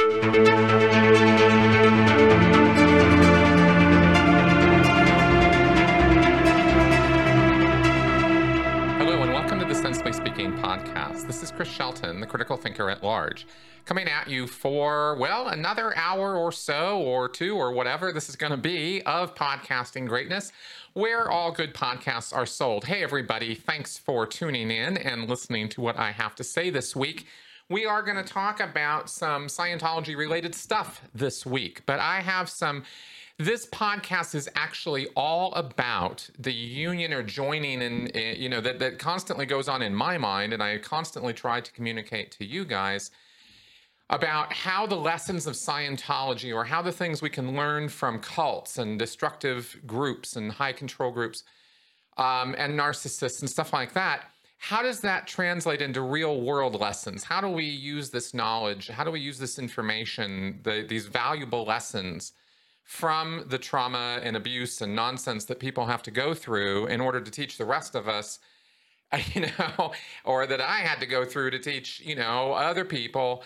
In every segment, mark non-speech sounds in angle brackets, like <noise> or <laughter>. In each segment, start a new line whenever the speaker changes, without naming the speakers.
Hello, and welcome to the Sensibly Speaking podcast. This is Chris Shelton, the critical thinker at large, coming at you for, well, another hour or so, or two, or whatever this is going to be of podcasting greatness, where all good podcasts are sold. Hey, everybody, thanks for tuning in and listening to what I have to say this week. We are going to talk about some Scientology related stuff this week, but I have some this podcast is actually all about the union or joining and you know that that constantly goes on in my mind and i constantly try to communicate to you guys about how the lessons of scientology or how the things we can learn from cults and destructive groups and high control groups um, and narcissists and stuff like that how does that translate into real world lessons? How do we use this knowledge? How do we use this information the, these valuable lessons from the trauma and abuse and nonsense that people have to go through in order to teach the rest of us <laughs> you know or that i had to go through to teach you know other people?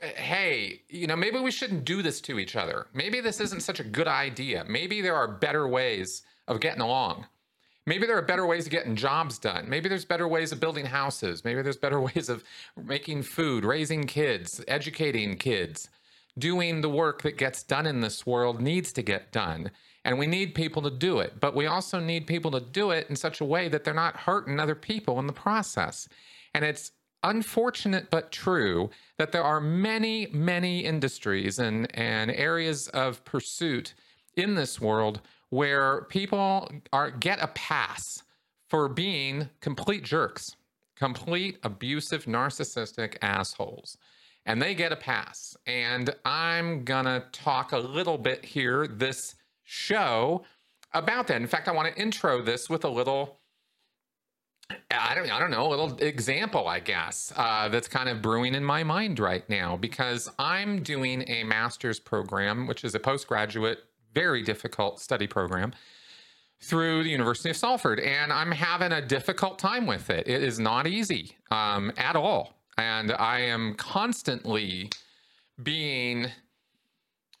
Hey you know maybe we shouldn't do this to each other. Maybe this isn't such a good idea. Maybe there are better ways of getting along maybe there are better ways of getting jobs done maybe there's better ways of building houses maybe there's better <laughs> ways of making food raising kids educating kids doing the work that gets done in this world needs to get done. And we need people to do it. But we also need people to do it in such a way that they're not hurting other people in the process. And it's unfortunate but true that there are many, many industries and, and areas of pursuit in this world where people are get a pass for being complete jerks, complete abusive, narcissistic assholes and they get a pass. And I'm going to talk a little bit here this show about that. In fact, I want to intro this with a little I don't, I don't know, a little example, I guess, uh, that's kind of brewing in my mind right now because I'm doing a master's program, which is a postgraduate, very difficult study program through the University of Salford. And I'm having a difficult time with it. It is not easy um, at all and I am constantly being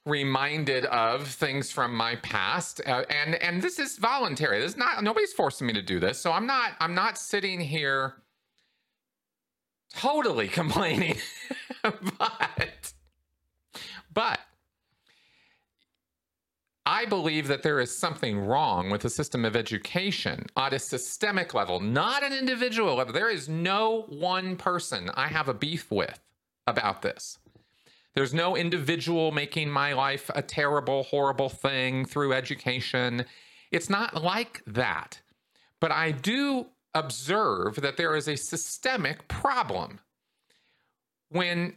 reminded of things from my past uh, and and this is voluntary this is not nobody's forcing me to do this so i'm not i'm not sitting here totally <laughs> complaining <laughs> but but I believe that there is something wrong with the system of education at a systemic level, not an individual level. There is no one person I have a beef with about this. There's no individual making my life a terrible, horrible thing through education. It's not like that. But I do observe that there is a systemic problem when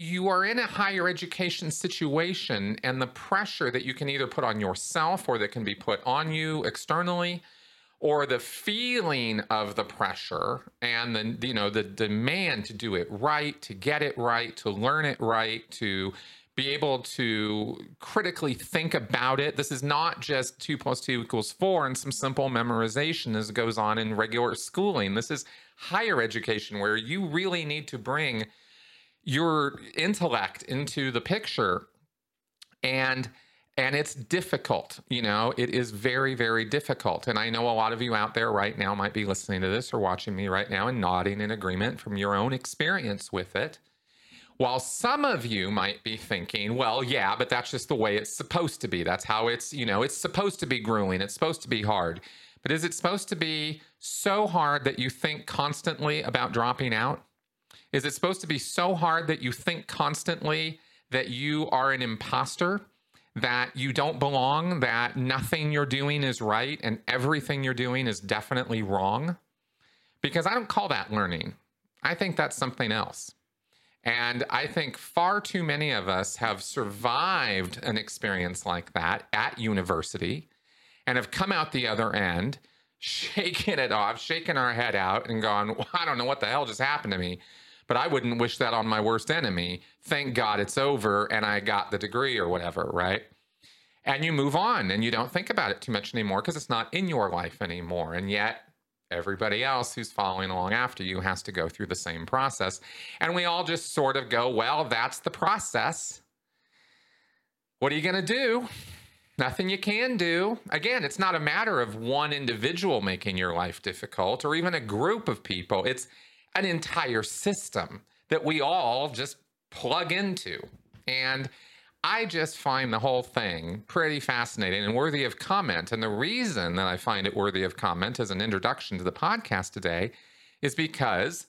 you are in a higher education situation and the pressure that you can either put on yourself or that can be put on you externally or the feeling of the pressure and the you know the demand to do it right to get it right to learn it right to be able to critically think about it. This is not just 2 plus 2 equals 4 and some simple memorization as goes on in regular schooling. This is higher education where you really need to bring your intellect into the picture. And and it's difficult you know it is very very difficult. And i know a lot of you out there right now might be listening to this or watching me right now and nodding in agreement from your own experience with it. While some of you might be thinking well yeah but that's just the way it's supposed to be. That's how it's you know it's supposed to be grueling. It's supposed to be hard. But is it supposed to be so hard that you think constantly about dropping out is it supposed to be so hard that you think constantly that you are an imposter, that you don't belong, that nothing you're doing is right and everything you're doing is definitely wrong? Because I don't call that learning. I think that's something else. And I think far too many of us have survived an experience like that at university and have come out the other end, <laughs> shaking it off, shaking our head out, and gone, well, I don't know what the hell just happened to me but I wouldn't wish that on my worst enemy. Thank God it's over and I got the degree or whatever, right? And you move on and you don't think about it too much anymore because it's not in your life anymore. And yet, everybody else who's following along after you has to go through the same process. And we all just sort of go, well, that's the process. What are you going to do? Nothing you can do. Again, it's not a matter of one individual making your life difficult or even a group of people. It's an entire system that we all just plug into. And I just find the whole thing pretty fascinating and worthy of comment. And the reason that I find it worthy of comment as an introduction to the podcast today is because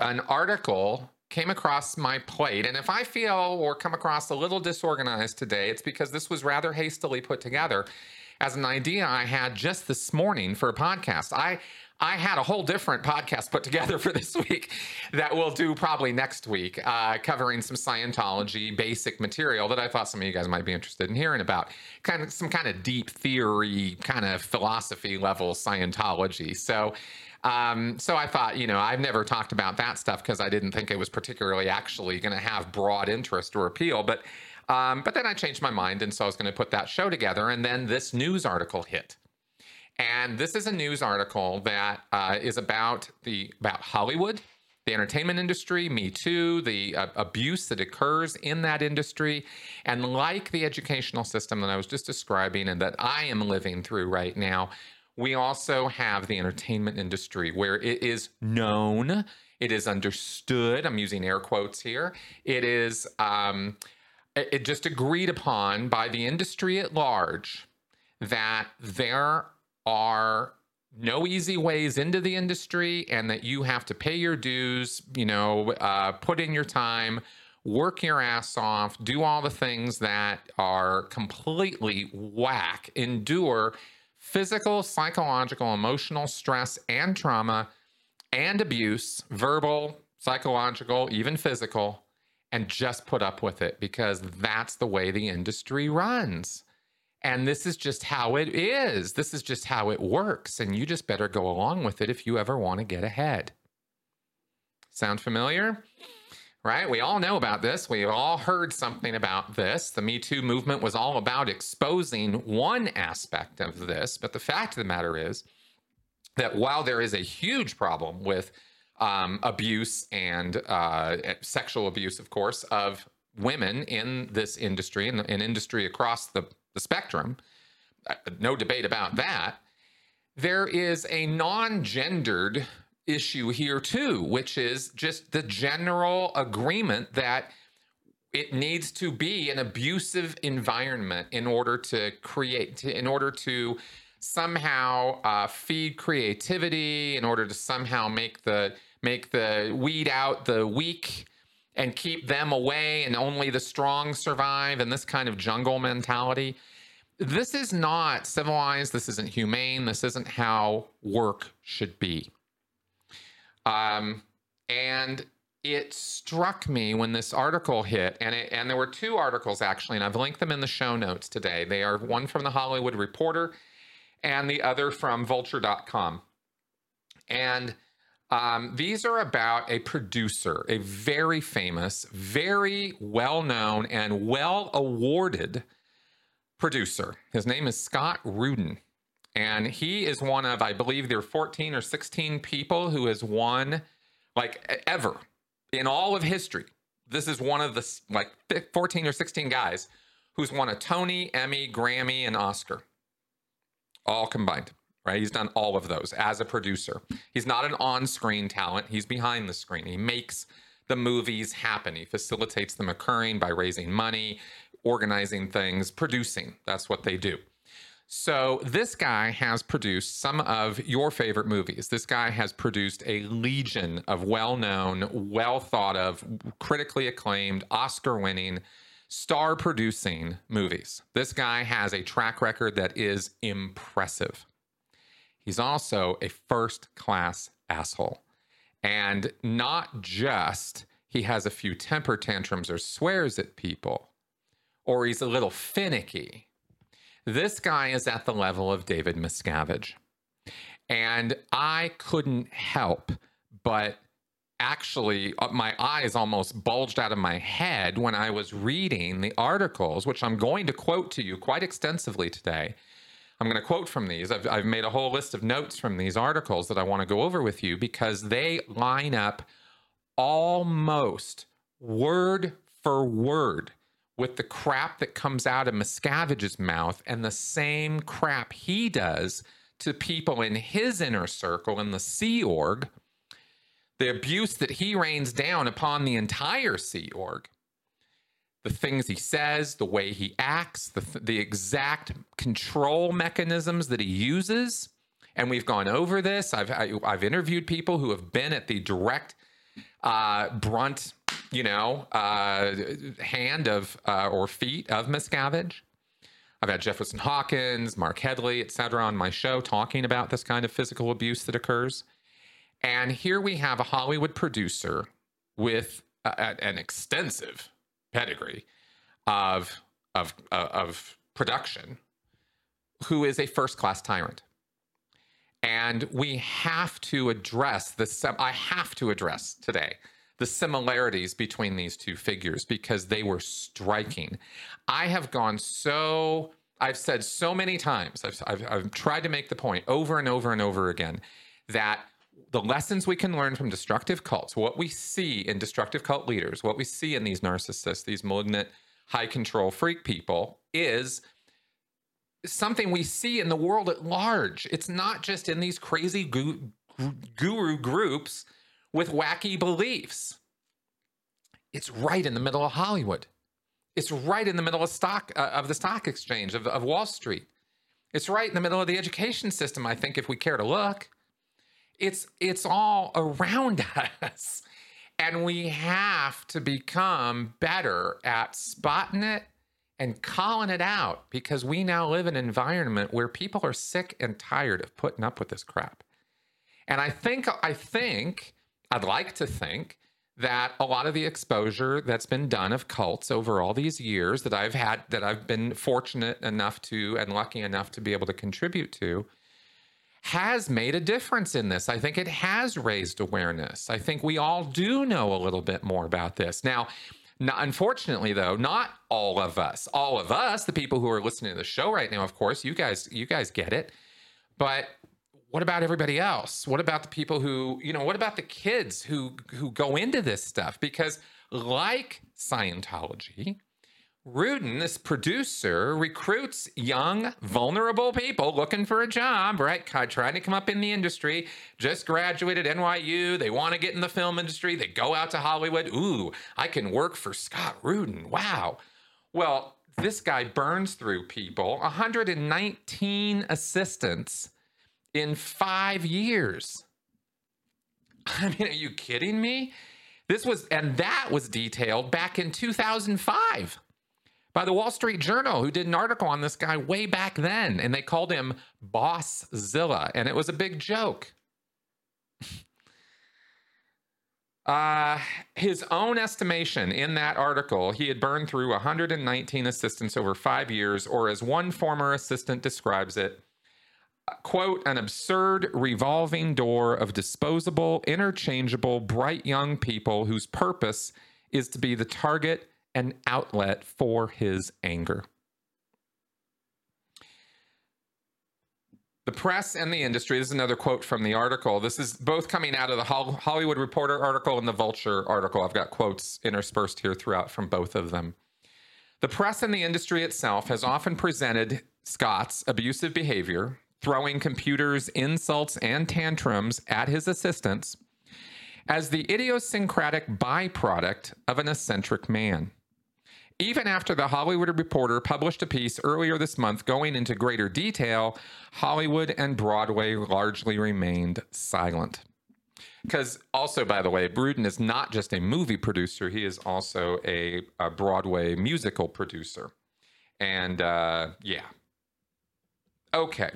an article came across my plate. And if I feel or come across a little disorganized today, it's because this was rather hastily put together as an idea I had just this morning for a podcast. I I had a whole different podcast put together <laughs> for this week that we'll do probably next week, uh, covering some Scientology basic material that I thought some of you guys might be interested in hearing about. Kind of some kind of deep theory, kind of philosophy level Scientology. So um, so I thought, you know, I've never talked about that stuff because I didn't think it was particularly actually going to have broad interest or appeal. But um, but then I changed my mind, and so I was going to put that show together. And then this news article hit, and this is a news article that uh, is about the about Hollywood, the entertainment industry, Me Too, the uh, abuse that occurs in that industry, and like the educational system that I was just describing and that I am living through right now, we also have the entertainment industry where it is known, it is understood. I'm using air quotes here. It is um, it just agreed upon by the industry at large that there are no easy ways into the industry and that you have to pay your dues, you know, uh, put in your time, work your ass off, do all the things that are completely whack, endure physical, psychological, emotional stress and trauma and abuse, verbal, psychological, even physical, and just put up with it because that's the way the industry runs. And this is just how it is. This is just how it works. And you just better go along with it if you ever want to get ahead. Sound familiar? right? We all know about this. We've all heard something about this. The Me Too movement was all about exposing one aspect of this. But the fact of the matter is that while there is a huge problem with um, abuse and uh, sexual abuse, of course, of women in this industry and in industry across the, the spectrum, uh, no debate about that. There is a non gendered issue here too, which is just the general agreement that it needs to be an abusive environment in order to create, to, in order to somehow uh, feed creativity, in order to somehow make the make the weed out the weak and keep them away, and only the strong survive, and this kind of jungle mentality. This is not civilized. This isn't humane. This isn't how work should be. Um, and it struck me when this article hit, and it, and there were two articles actually, and I've linked them in the show notes today. They are one from the Hollywood Reporter, and the other from Vulture.com. And um, these are about a producer, a very famous, very well known, and well awarded producer. His name is Scott Rudin. And he is one of, I believe, there are 14 or 16 people who has won, like, ever in all of history. This is one of the, like, 14 or 16 guys who's won a Tony, Emmy, Grammy, and Oscar, all combined, right? He's done all of those as a producer. He's not an on screen talent, he's behind the screen. He makes the movies happen, he facilitates them occurring by raising money, organizing things, producing. That's what they do. So this guy has produced some of your favorite movies. This guy has produced a legion of well-known, well thought of, critically acclaimed, Oscar-winning, star-producing movies. This guy has a track record that is impressive. He's also a first-class asshole. And not just he has a few temper tantrums or swears at people, or he's a little finicky this guy is at the level of David Miscavige. And I couldn't help but actually, uh, my eyes almost bulged out of my head when I was reading the articles, which I'm going to quote to you quite extensively today, I'm going to quote from these. I've, I've made a whole list of notes from these articles that I want to go over with you because they line up almost word for word with the crap that comes out of Miscavige's mouth and the same crap he does to people in his inner circle in the Sea Org, the abuse that he rains down upon the entire Sea Org, the things he says, the way he acts, the, the exact control mechanisms that he uses. And we've gone over this. I've, I, have i have interviewed people who have been at the direct uh, brunt you know, uh, hand of uh, or feet of Miscavige. I've had Jefferson Hawkins, Marc Headley, et cetera, on my show talking about this kind of physical abuse that occurs. And here we have a Hollywood producer with a, an extensive pedigree of, of, uh, of production who is a first class tyrant. And we have to address this. I have to address today the similarities between these two figures because they were striking. I have gone so, I've said so many times, I've, I've, I've tried to make the point over and over and over again that the lessons we can learn from destructive cults, what we see in destructive cult leaders, what we see in these narcissists, these malignant, high control freak people, is something we see in the world at large. It's not just in these crazy gu- guru groups with wacky beliefs. It's right in the middle of Hollywood. It's right in the middle of stock uh, of the stock exchange of, of Wall Street. It's right in the middle of the education system. I think if we care to look, it's it's all around <laughs> us, and we have to become better at spotting it and calling it out because we now live in an environment where people are sick and tired of putting up with this crap. And I think I think I'd like to think that a lot of the exposure that's been done of cults over all these years that I've had, that I've been fortunate enough to and lucky enough to be able to contribute to, has made a difference in this. I think it has raised awareness. I think we all do know a little bit more about this. Now, not, unfortunately, though, not all of us. All of us, the people who are listening to the show right now, of course, you guys, you guys get it. But what about everybody else? What about the people who, you know, what about the kids who who go into this stuff? Because like Scientology, Rudin, this producer, recruits young, vulnerable people looking for a job, right? Trying to come up in the industry, just graduated NYU. They want to get in the film industry. They go out to Hollywood. Ooh, I can work for Scott Rudin. Wow. Well, this guy burns through people, 119 assistants in five years. <laughs> I mean, are you kidding me? This was, and that was detailed back in 2005 by the Wall Street Journal, who did an article on this guy way back then, and they called him Bosszilla, and it was a big joke. <laughs> Uh, his own estimation in that article, he had burned through 119 assistants over five years, or as one former assistant describes it, quote, an absurd revolving door of disposable, interchangeable, bright young people whose purpose is to be the target and outlet for his anger. The press and the industry, this is another quote from the article. This is both coming out of the Hollywood Reporter article and the Vulture article. I've got quotes interspersed here throughout from both of them. The press and the industry itself has often presented Scott's abusive behavior, throwing computers, insults, and tantrums at his assistants as the idiosyncratic byproduct of an eccentric man. Even after the Hollywood Reporter published a piece earlier this month going into greater detail, Hollywood and Broadway largely remained silent. Because also, by the way, Rudin is not just a movie producer, he is also a, a Broadway musical producer. And uh, yeah. Okay.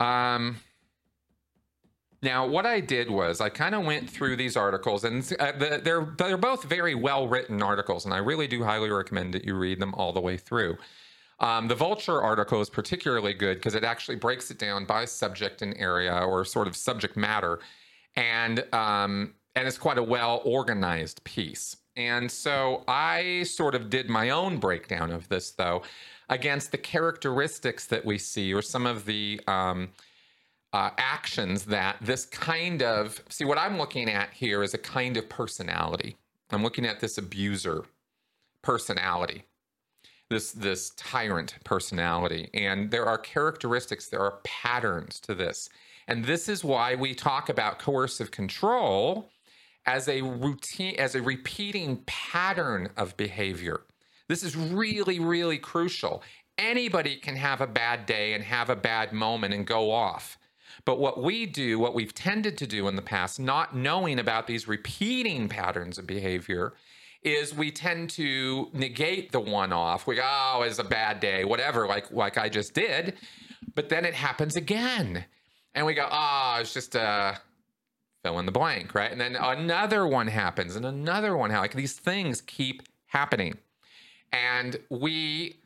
Um, now, what I did was I kind of went through these articles, and uh, they're they're both very well written articles, and I really do highly recommend that you read them all the way through. Um, the Vulture article is particularly good because it actually breaks it down by subject and area, or sort of subject matter, and um, and it's quite a well organized piece. And so I sort of did my own breakdown of this, though, against the characteristics that we see or some of the um, uh, actions that this kind of see what I'm looking at here is a kind of personality. I'm looking at this abuser personality, this this tyrant personality, and there are characteristics, there are patterns to this, and this is why we talk about coercive control as a routine, as a repeating pattern of behavior. This is really, really crucial. Anybody can have a bad day and have a bad moment and go off. But what we do, what we've tended to do in the past, not knowing about these repeating patterns of behavior, is we tend to negate the one off. We go, oh, it's a bad day, whatever, like like I just did. But then it happens again. And we go, oh, it's just a fill in the blank, right? And then another one happens and another one. Like these things keep happening. And we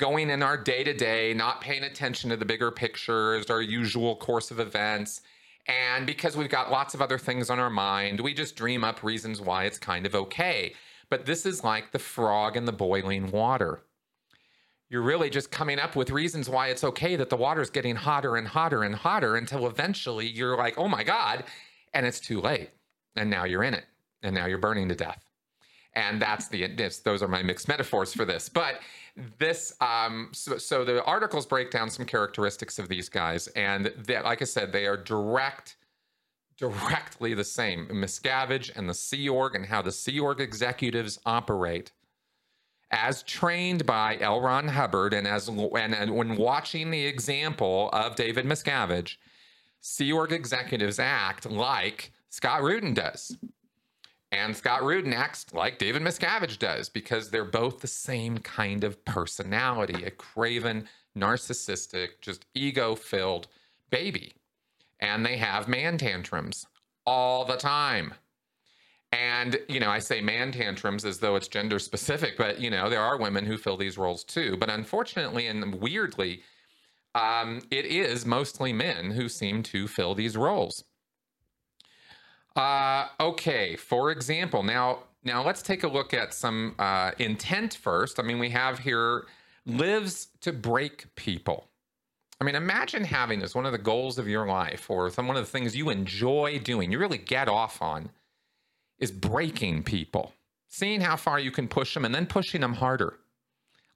going in our day to day, not paying attention to the bigger pictures, our usual course of events. And because we've got lots of other things on our mind, we just dream up reasons why it's kind of okay. But this is like the frog in the boiling water. You're really just coming up with reasons why it's okay that the water's getting hotter and hotter and hotter until eventually you're like, oh my God, and it's too late. And now you're in it. And now you're burning to death. And that's the, those are my mixed metaphors for this. But this um, so, so, the articles break down some characteristics of these guys and they, like i said they are direct directly the same miscavige and the sea org and how the sea org executives operate as trained by L. Ron Hubbard and as and, and when watching the example of David Miscavige, Sea Org executives act like Scott Rudin does. And Scott Rudin acts like David Miscavige does because they're both the same kind of personality a craven, narcissistic, just ego filled baby. And they have man tantrums all the time. And, you know, I say man tantrums as though it's gender specific, but, you know, there are women who fill these roles too. But unfortunately and weirdly, um, it is mostly men who seem to fill these roles. Uh, okay, for example, now now let's take a look at some uh, intent first. I mean, we have here lives to break people. I mean, imagine having this one of the goals of your life, or some one of the things you enjoy doing, you really get off on, is breaking people, seeing how far you can push them, and then pushing them harder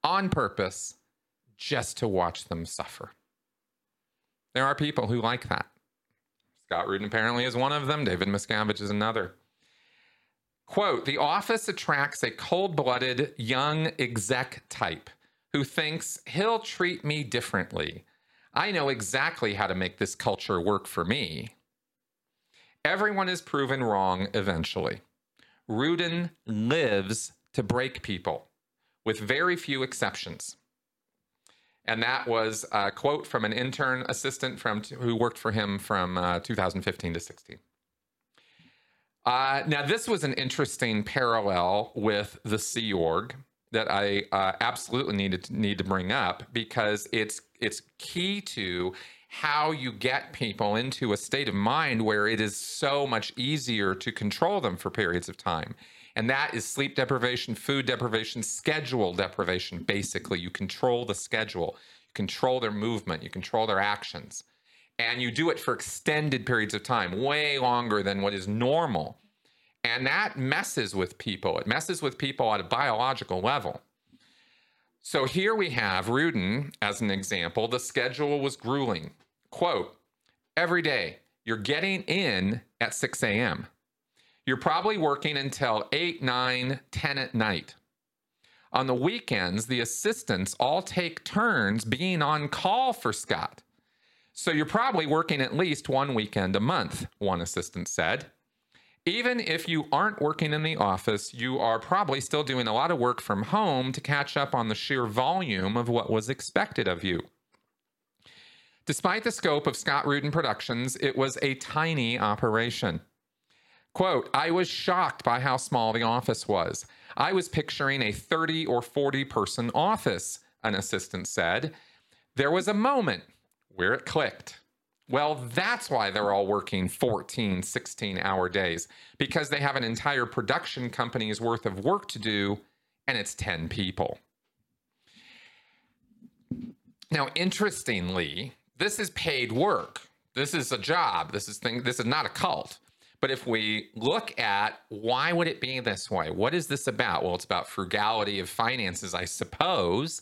on purpose, just to watch them suffer. There are people who like that. Scott Rudin apparently is one of them. David Miscavige is another. Quote The office attracts a cold blooded young exec type who thinks he'll treat me differently. I know exactly how to make this culture work for me. Everyone is proven wrong eventually. Rudin lives to break people, with very few exceptions. And that was a quote from an intern assistant from who worked for him from uh, 2015 to 16. Uh, now, this was an interesting parallel with the Sea Org that I uh, absolutely needed to, need to bring up because it's it's key to how you get people into a state of mind where it is so much easier to control them for periods of time. And that is sleep deprivation, food deprivation, schedule deprivation. Basically, you control the schedule, you control their movement, you control their actions. And you do it for extended periods of time, way longer than what is normal. And that messes with people. It messes with people at a biological level. So here we have Rudin as an example. The schedule was grueling. Quote, every day you're getting in at 6 a.m. You're probably working until 8, 9, 10 at night. On the weekends, the assistants all take turns being on call for Scott. So you're probably working at least one weekend a month, one assistant said. Even if you aren't working in the office, you are probably still doing a lot of work from home to catch up on the sheer volume of what was expected of you. Despite the scope of Scott Rudin Productions, it was a tiny operation. Quote, I was shocked by how small the office was. I was picturing a 30 or 40 person office, an assistant said. There was a moment where it clicked. Well, that's why they're all working 14, 16 hour days because they have an entire production company's worth of work to do and it's 10 people. Now, interestingly, this is paid work. This is a job. This is thing this is not a cult. But if we look at why would it be this way? What is this about? Well, it's about frugality of finances, I suppose.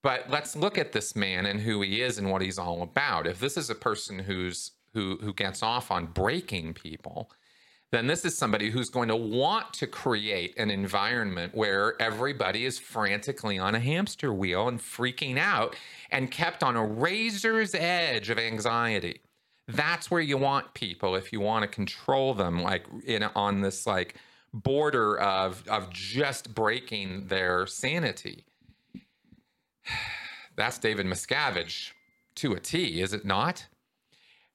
But let's look at this man and who he is and what he's all about. If this is a person who's who who gets off on breaking people, then this is somebody who's going to want to create an environment where everybody is frantically on a hamster wheel and freaking out and kept on a razor's edge of anxiety. That's where you want people if you want to control them, like in on this like border of of just breaking their sanity. <sighs> That's David Miscavige to a T, is it not?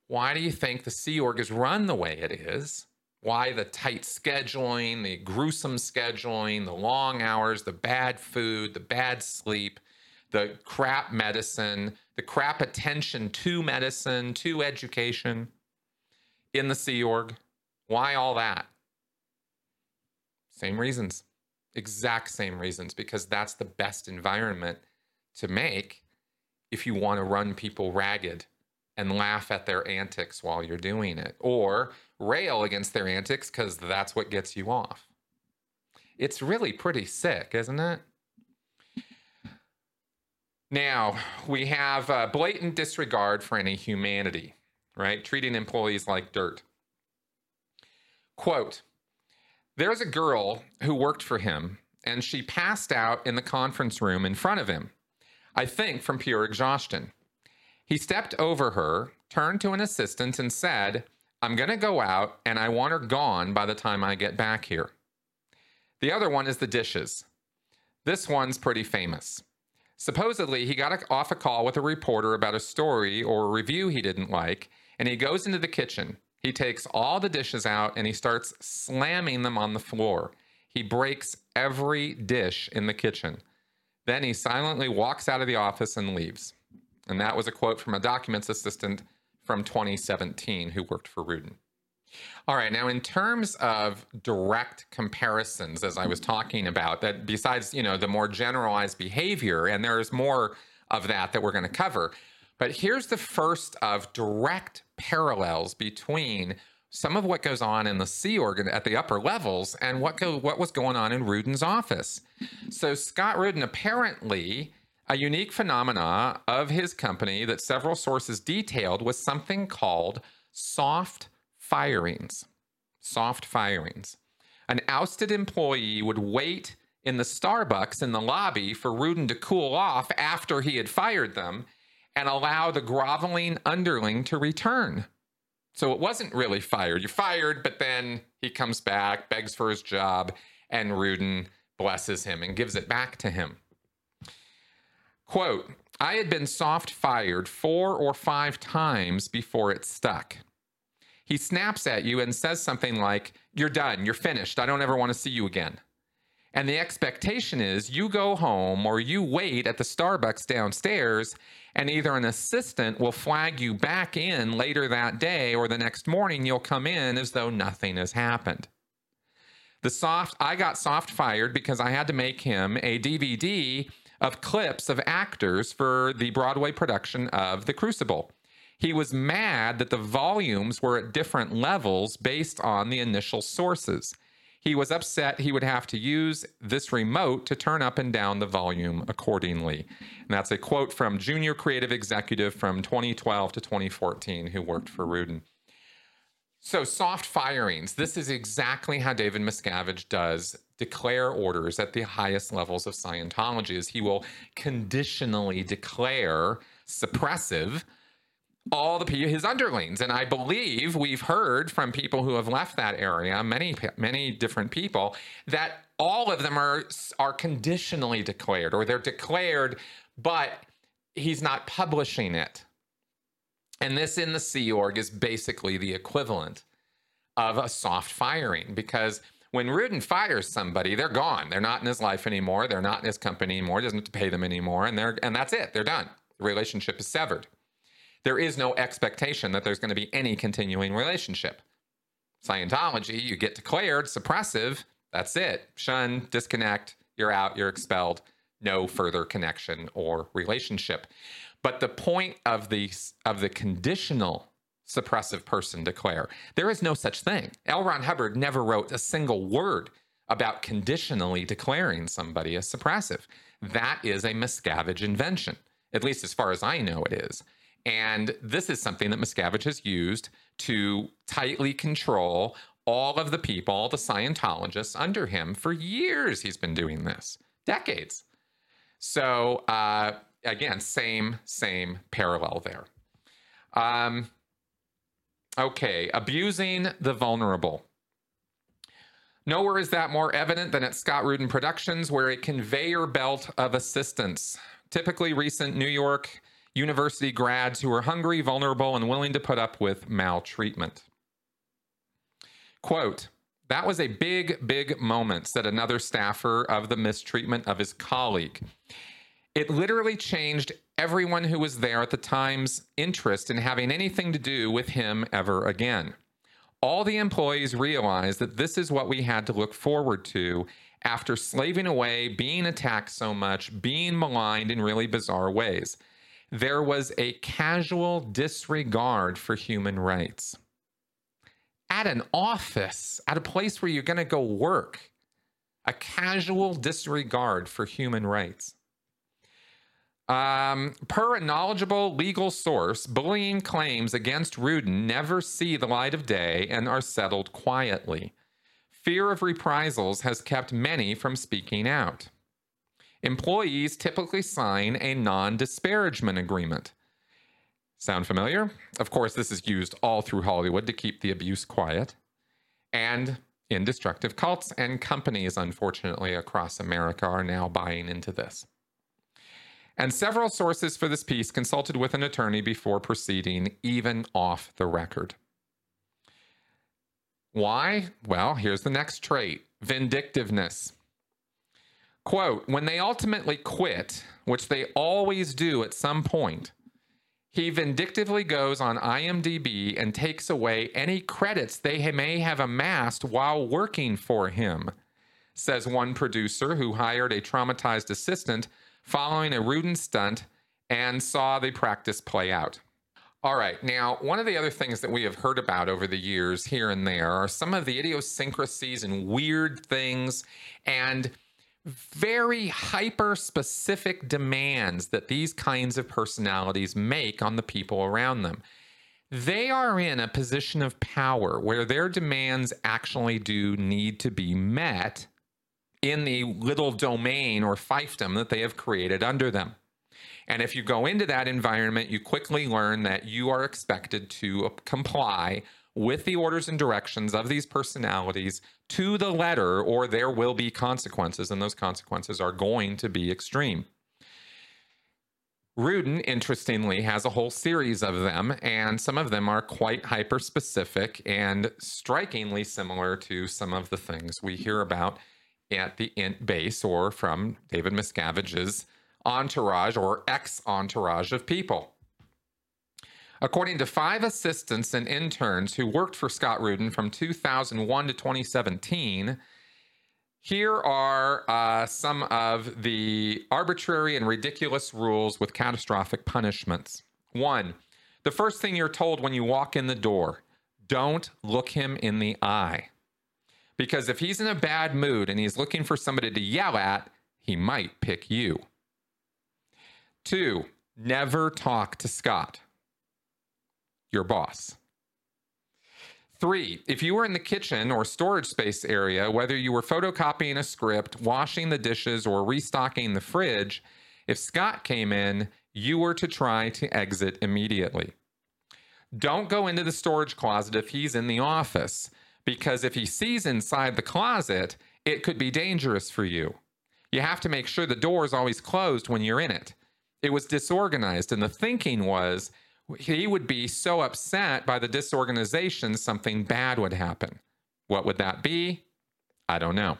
Why do you think the Sea Org is run the way it is? Why the tight scheduling, the gruesome scheduling, the long hours, the bad food, the bad sleep, the crap medicine, the crap attention to medicine, to education in the Sea Org? Why all that? Same reasons. Exact same reasons, because that's the best environment to make if you want to run people ragged and laugh at their antics while you're doing it, or rail against their antics because that's what gets you off. It's really pretty sick, isn't it? Now, we have a blatant disregard for any humanity, right? Treating employees like dirt. Quote There's a girl who worked for him, and she passed out in the conference room in front of him. I think from pure exhaustion. He stepped over her, turned to an assistant, and said, I'm going to go out and I want her gone by the time I get back here. The other one is the dishes. This one's pretty famous. Supposedly, he got off a call with a reporter about a story or a review he didn't like, and he goes into the kitchen. He takes all the dishes out and he starts slamming them on the floor. He breaks every dish in the kitchen. Then he silently walks out of the office and leaves. And that was a quote from a documents assistant from 2017 who worked for Rudin. All right, now in terms of direct comparisons, as I was mm-hmm. talking about, that besides, you know, the more generalized behavior, and there's more of that that we're going to cover, but here's the first of direct parallels between some of what goes on in the Sea Org at the upper levels and what go what was going on in Rudin's office. So Scott Rudin apparently a unique phenomena of his company that several sources detailed was something called soft firings. Soft firings. An ousted employee would wait in the Starbucks in the lobby for Rudin to cool off after he had fired them and allow the groveling underling to return. So it wasn't really fired. You're fired, but then he comes back, begs for his job, and Rudin blesses him and gives it back to him. Quote, I had been soft fired four or five times before it stuck. He snaps at you and says something like, You're done, you're finished, I don't ever want to see you again. And the expectation is you go home or you wait at the Starbucks downstairs, and either an assistant will flag you back in later that day or the next morning you'll come in as though nothing has happened. The soft, I got soft fired because I had to make him a DVD of clips of actors for the Broadway production of The Crucible. He was mad that the volumes were at different levels based on the initial sources. He was upset he would have to use this remote to turn up and down the volume accordingly. And that's a quote from junior creative executive from 2012 to 2014 who worked for Rudin. So, soft firings. This is exactly how David Miscavige does declare orders at the highest levels of Scientology. Is he will conditionally declare suppressive all the his underlings and i believe we've heard from people who have left that area many many different people that all of them are are conditionally declared or they're declared but he's not publishing it and this in the sea org is basically the equivalent of a soft firing because when Rudin fires somebody, they're gone. They're not in his life anymore. They're not in his company anymore. He doesn't have to pay them anymore, and they're and that's it. They're done. The relationship is severed. There is no expectation that there's going to be any continuing relationship. Scientology, you get declared suppressive, that's it. Shun, disconnect, you're out, you're expelled, no further connection or relationship. But the point of the of the conditional suppressive person declare, there is no such thing. L. Ron Hubbard never wrote a single word about conditionally declaring somebody as suppressive. That is a Miscavige invention, at least as far as I know it is. And this is something that Miscavige has used to tightly control all of the people, the Scientologists under him for years. He's been doing this, decades. So, uh, again, same, same parallel there. Um, okay, abusing the vulnerable. Nowhere is that more evident than at Scott Rudin Productions, where a conveyor belt of assistants, typically recent New York University grads who are hungry, vulnerable, and willing to put up with maltreatment. Quote, that was a big, big moment, said another staffer of the mistreatment of his colleague. It literally changed everyone who was there at the time's interest in having anything to do with him ever again all the employees realized that this is what we had to look forward to after slaving away, being attacked so much, being maligned in really bizarre ways. There was a casual disregard for human rights. At an office, at a place where you're going to go work, a casual disregard for human rights. Um, per a knowledgeable legal source, bullying claims against Rudin never see the light of day and are settled quietly. Fear of reprisals has kept many from speaking out. Employees typically sign a non disparagement agreement. Sound familiar? Of course, this is used all through Hollywood to keep the abuse quiet. And in destructive cults and companies, unfortunately, across America are now buying into this and several sources for this piece consulted with an attorney before proceeding, even off the record. Why? Well, here's the next trait vindictiveness. Quote When they ultimately quit, which they always do at some point, he vindictively goes on IMDb and takes away any credits they may have amassed while working for him, says one producer who hired a traumatized assistant following a Rudin stunt and saw the practice play out. All right, now, one of the other things that we have heard about over the years here and there are some of the idiosyncrasies and weird things and very hyper specific demands that these kinds of personalities make on the people around them. They are in a position of power where their demands actually do need to be met in the little domain or fiefdom that they have created under them. And if you go into that environment, you quickly learn that you are expected to comply with the orders and directions of these personalities to the letter, or there will be consequences, and those consequences are going to be extreme. Rudin, interestingly, has a whole series of them, and some of them are quite hyper specific and strikingly similar to some of the things we hear about at the base or from David Miscavige's entourage or ex entourage of people. According to five assistants and interns who worked for Scott Rudin from 2001 to 2017, here are uh, some of the arbitrary and ridiculous rules with catastrophic punishments. One, the first thing you're told when you walk in the door don't look him in the eye. Because if he's in a bad mood and he's looking for somebody to yell at, he might pick you. Two, never talk to Scott, your boss. Three, if you were in the kitchen or storage space area, whether you were photocopying a script, washing the dishes, or restocking the fridge, if Scott came in, you were to try to exit immediately. Don't go into the storage closet if he's in the office because if he sees inside the closet, it could be dangerous for you. You have to make sure the door is always closed when you're in it. It was disorganized, and the thinking was he would be so upset by the disorganization, something bad would happen. What would that be? I don't know.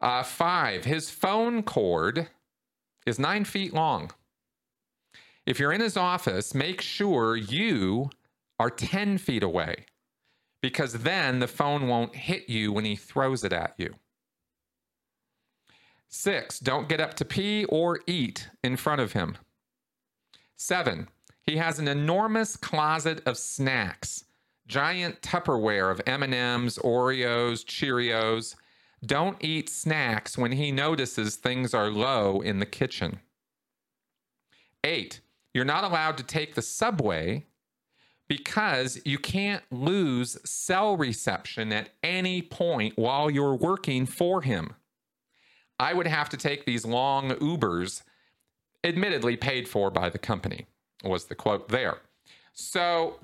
Uh, five, his phone cord is nine feet long. If you're in his office, make sure you are 10 feet away because then the phone won't hit you when he throws it at you. Six, don't get up to pee or eat in front of him. Seven, he has an enormous closet of snacks, giant Tupperware of M&Ms, Oreos, Cheerios. Don't eat snacks when he notices things are low in the kitchen. Eight, you're not allowed to take the subway because you can't lose cell reception at any point while you're working for him. I would have to take these long Ubers, admittedly paid for by the company, was the quote there. So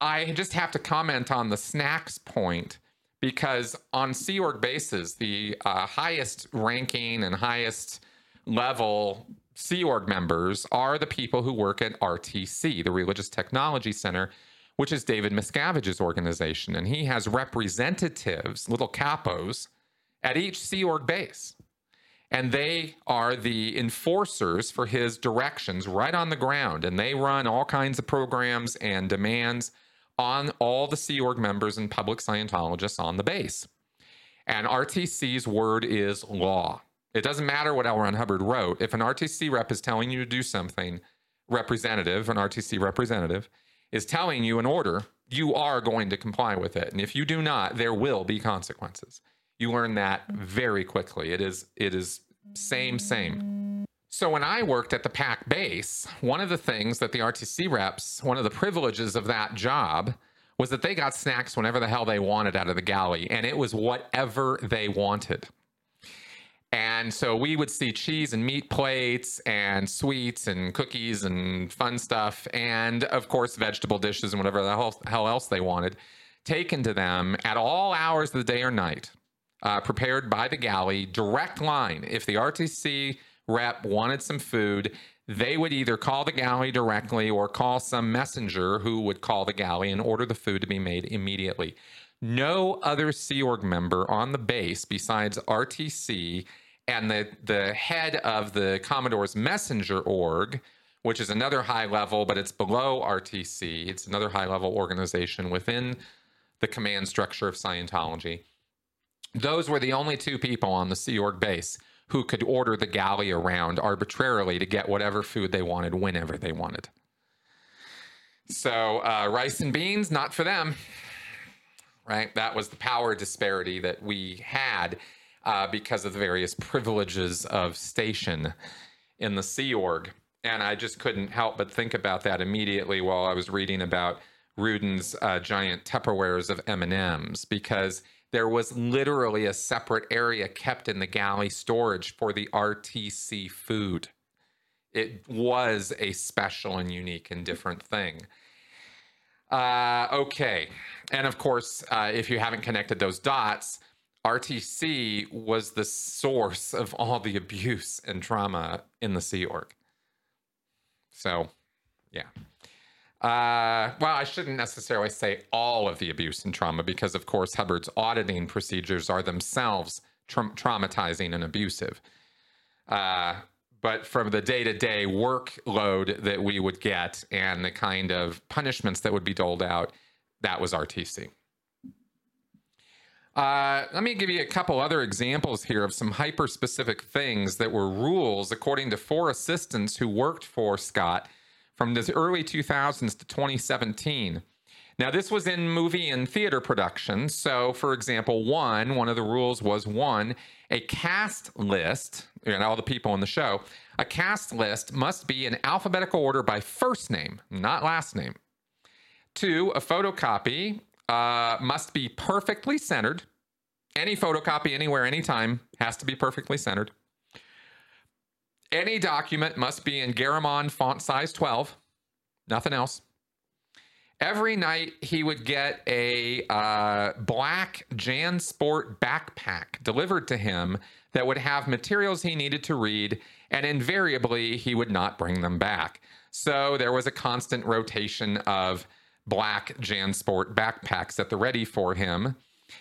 I just have to comment on the snacks point because on Sea Org bases, the uh, highest ranking and highest level Sea Org members are the people who work at RTC, the Religious Technology Center, which is David Miscavige's organization. And he has representatives, little capos, at each Sea Org base. And they are the enforcers for his directions right on the ground. And they run all kinds of programs and demands on all the Sea Org members and public Scientologists on the base. And RTC's word is law. It doesn't matter what L. Ron Hubbard wrote. If an RTC rep is telling you to do something, representative, an RTC representative, is telling you an order, you are going to comply with it. And if you do not, there will be consequences. You learn that very quickly. It is it is same same. So when I worked at the PAC base, one of the things that the RTC reps, one of the privileges of that job was that they got snacks whenever the hell they wanted out of the galley and it was whatever they wanted. And so we would see cheese and meat plates and sweets and cookies and fun stuff. And of course, vegetable dishes and whatever the hell, hell else they wanted taken to them at all hours of the day or night, uh, prepared by the galley, direct line. If the RTC rep wanted some food, they would either call the galley directly or call some messenger who would call the galley and order the food to be made immediately. No other Sea Org member on the base besides RTC and the the head of the Commodore's messenger org, which is another high level, but it's below RTC. It's another high level organization within the command structure of Scientology. Those were the only two people on the Sea Org base who could order the galley around arbitrarily to get whatever food they wanted whenever they wanted. So uh, rice and beans, not for them. Right? That was the power disparity that we had uh, because of the various privileges of station in the Sea Org. And I just couldn't help but think about that immediately while I was reading about Rudin's uh, giant Tupperwares of M&Ms because there was literally a separate area kept in the galley storage for the RTC food. It was a special and unique and different thing. Uh, okay. And of course, uh, if you haven't connected those dots, RTC was the source of all the abuse and trauma in the Sea Org. So, yeah. Uh, well, I shouldn't necessarily say all of the abuse and trauma because, of course, Hubbard's auditing procedures are themselves tra- traumatizing and abusive. Uh, but from the day to day workload that we would get and the kind of punishments that would be doled out, that was RTC. Uh, let me give you a couple other examples here of some hyper specific things that were rules according to four assistants who worked for Scott from the early 2000s to 2017. Now, this was in movie and theater productions. So, for example, one, one of the rules was one, a cast list, and all the people in the show, a cast list must be in alphabetical order by first name, not last name. Two, a photocopy uh, must be perfectly centered. Any photocopy, anywhere, anytime, has to be perfectly centered. Any document must be in Garamond font size 12, nothing else. Every night he would get a uh, black JanSport backpack delivered to him that would have materials he needed to read, and invariably he would not bring them back. So there was a constant rotation of black JanSport backpacks at the ready for him.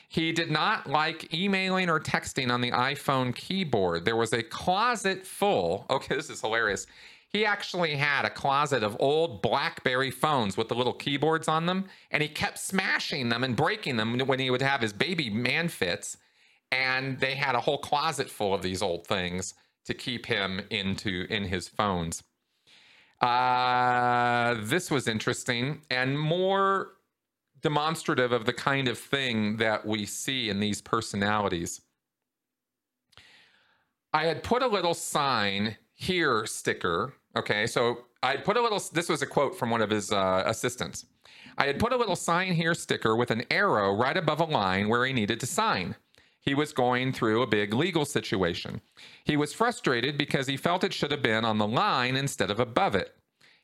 He did not like emailing or texting on the iPhone keyboard. There was a closet full. Okay, this is hilarious. He actually had a closet of old Blackberry phones with the little keyboards on them, and he kept smashing them and breaking them when he would have his baby man fits. And they had a whole closet full of these old things to keep him into in his phones. Uh, this was interesting and more demonstrative of the kind of thing that we see in these personalities. I had put a little sign here sticker. Okay, so I put a little, this was a quote from one of his uh, assistants. I had put a little sign here sticker with an arrow right above a line where he needed to sign. He was going through a big legal situation. He was frustrated because he felt it should have been on the line instead of above it.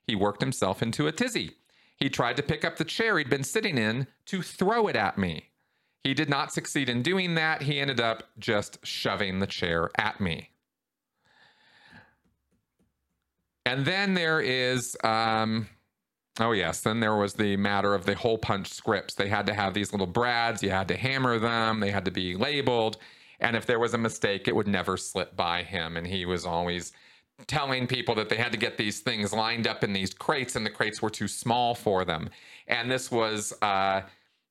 He worked himself into a tizzy. He tried to pick up the chair he'd been sitting in to throw it at me. He did not succeed in doing that. He ended up just shoving the chair at me. And then there is, um, oh, yes, then there was the matter of the hole punch scripts. They had to have these little brads, you had to hammer them, they had to be labeled. And if there was a mistake, it would never slip by him. And he was always telling people that they had to get these things lined up in these crates, and the crates were too small for them. And this was, uh,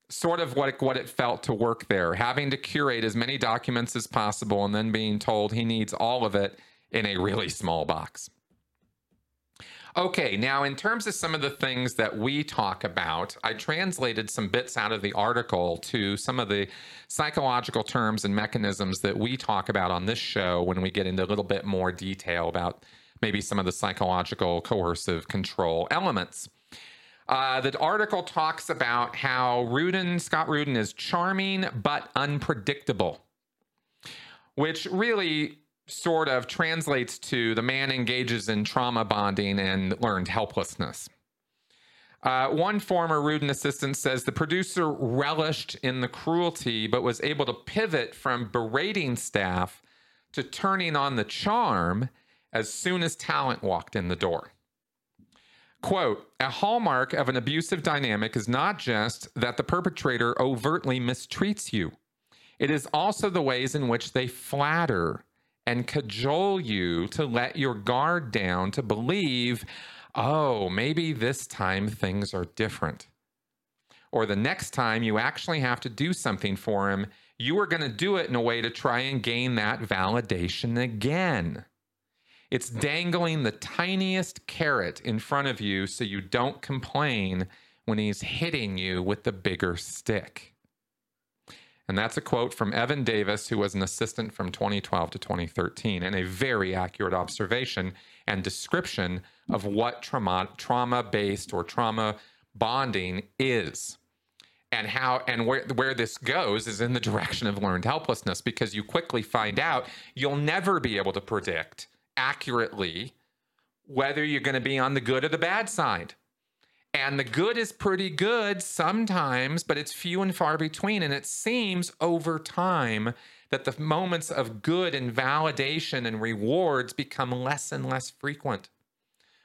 sort of what what it felt to work there, having to curate as many documents as possible and then being told he needs all of it in a really small box. Okay, now in terms of some of the things that we talk about, I translated some bits out of the article to some of the psychological terms and mechanisms that we talk about on this show when we get into a little bit more detail about maybe some of the psychological coercive control elements. Uh, the article talks about how Rudin, Scott Rudin, is charming but unpredictable, which really sort of translates to the man engages in trauma bonding and learned helplessness. Uh, one former Rudin assistant says the producer relished in the cruelty, but was able to pivot from berating staff to turning on the charm as soon as talent walked in the door. Quote A hallmark of an abusive dynamic is not just that the perpetrator overtly mistreats you, it is also the ways in which they flatter and cajole you to let your guard down to believe, oh, maybe this time things are different. Or the next time you actually have to do something for him, you are going to do it in a way to try and gain that validation again. It's dangling the tiniest carrot in front of you so you don't complain when he's hitting you with the bigger stick. And that's a quote from Evan Davis, who was an assistant from 2012 to 2013, and a very accurate observation and description of what trauma based or trauma bonding is. And how and where where this goes is in the direction of learned helplessness because you quickly find out you'll never be able to predict accurately whether you're going to be on the good or the bad side. And the good is pretty good sometimes, but it's few and far between. And it seems over time that the moments of good and validation and rewards become less and less frequent.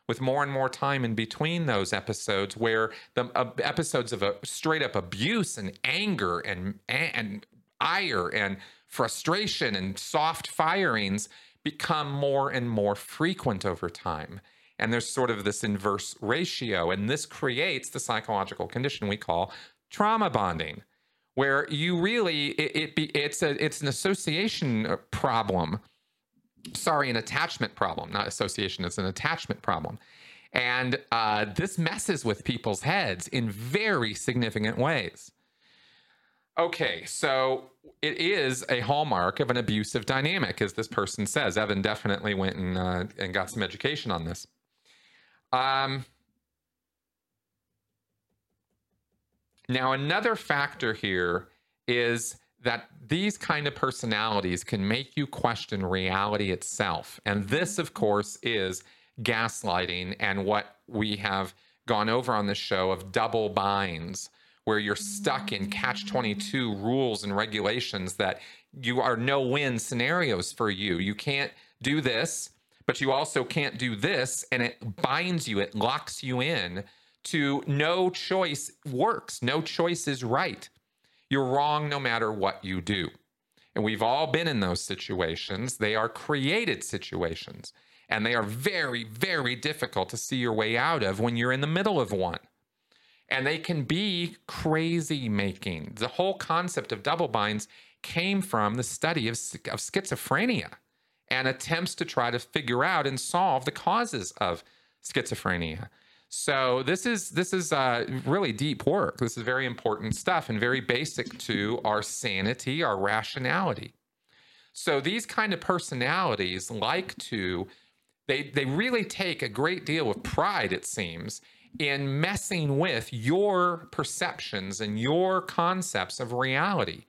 With more and more time in between those episodes, where the uh, episodes of a straight up abuse and anger and and ire and frustration and soft firings become more and more frequent over time. And there's sort of this inverse ratio. And this creates the psychological condition we call trauma bonding, where you really, it, it it's, a, it's an association uh, problem. Sorry, an attachment problem, not association, it's an attachment problem. And uh, this messes with people's heads in very significant ways. Okay, so it is a hallmark of an abusive dynamic, as this person says. Evan definitely went and uh, and got some education on this. Um, now, another factor here is that these kind of personalities can make you question reality itself, and this, of course, is gaslighting and what we have gone over on this show of double binds where you're stuck in catch 22 rules and regulations that you are no win scenarios for you. You can't do this, but you also can't do this. And it binds you, it locks you in to no choice works. No choice is right. You're wrong no matter what you do. And we've all been in those situations. They are created situations. And they are very, very difficult to see your way out of when you're in the middle of one. And they can be crazy making. The whole concept of double binds came from the study of, of schizophrenia and attempts to try to figure out and solve the causes of schizophrenia. So this is this is uh, really deep work. This is very important stuff and very basic to our sanity, our rationality. So these kind of personalities like to they they really take a great deal of pride, it seems, in messing with your perceptions and your concepts of reality.